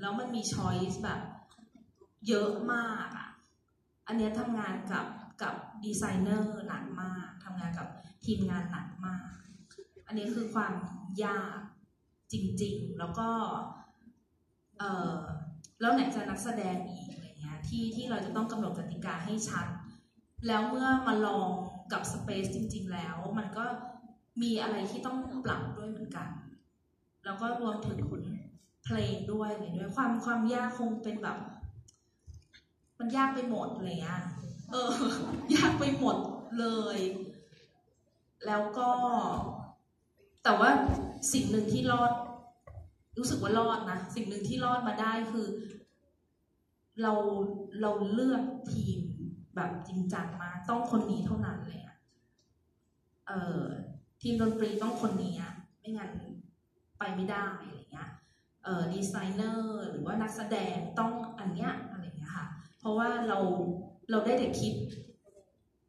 แล้วมันมีช้อยส์แบบเยอะมากอะ อันเนี้ยทำงานกับกับดีไซเนอร์หนักมากทำงานกับทีมงานหนักมาก อันนี้คือความยากจริง ๆ แล้วก็เออแล้วไหนจะนักแสดงอีกอะไรเงี้ยที่ที่เราจะต้องกำหนดกติกาให้ชัด แล้วเมื่อมาลองกับสเปซจริง ๆ แล้ว มันก็ มีอะไรที่ต้องปรับด้วยเหมือนกัน แล้วก็รวมถึงคุณเพลงด้วยอะไรด้วยความความยากคงเป็นแบบ มันยากไปหมดเงี้ยเออ ยากไปหมดเลย แล้วก็ แต่ว่าสิ่งหนึ่งที่รอด รู้สึกว่ารอดนะ สิ่งหนึ่งที่รอดมาได้คือ เราเราเลือกทีมแบบจริงจังมา ต้องคนนี้เท่านั้นเลยอะเออ ทีมดนตรีต้องคนนี้ไม่งั้นไปไม่ได้อะไรเงี้ยเออดีไซเนอร์หรือว่านักแสดงต้องอันเนี้ยอะไรเงี้ยค่ะ เพราะว่าเราเราได้แต่คิด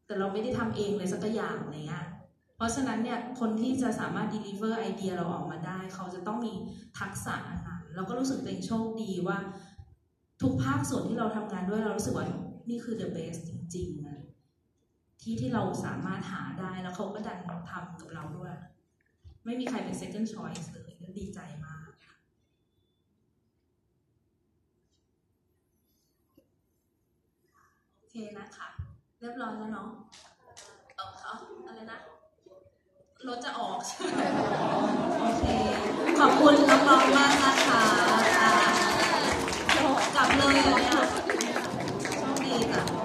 แต่เราไม่ได้ทำเองเลยสักอย่างอะไรเงี้ยเพราะฉะนั้นเนี่ยคนที่จะสามารถ deliver ไอเดียเราออกมาได้ เขาจะต้องมีทักษะอันนั้นแล้วก็รู้สึกตัวเองโชคดีว่า ทุกภาคส่วนที่เราทำงานด้วยเรารู้สึกว่านี่คือ the best จริงๆนะ ที่ที่เราสามารถหาได้แล้วเขาก็ดันทำกับเราด้วย ไม่มีใครเป็น second choice เลยก็ดีใจมากค่ะโอเคนะคะ เรียบร้อยแล้วเนาะเออเขาอะไรนะรถจะออกใช่ไหมโอเค ขอบคุณน้องๆมากนะคะอ่ากลับเลยเหรอเนี่ยโชคดีจ้ะ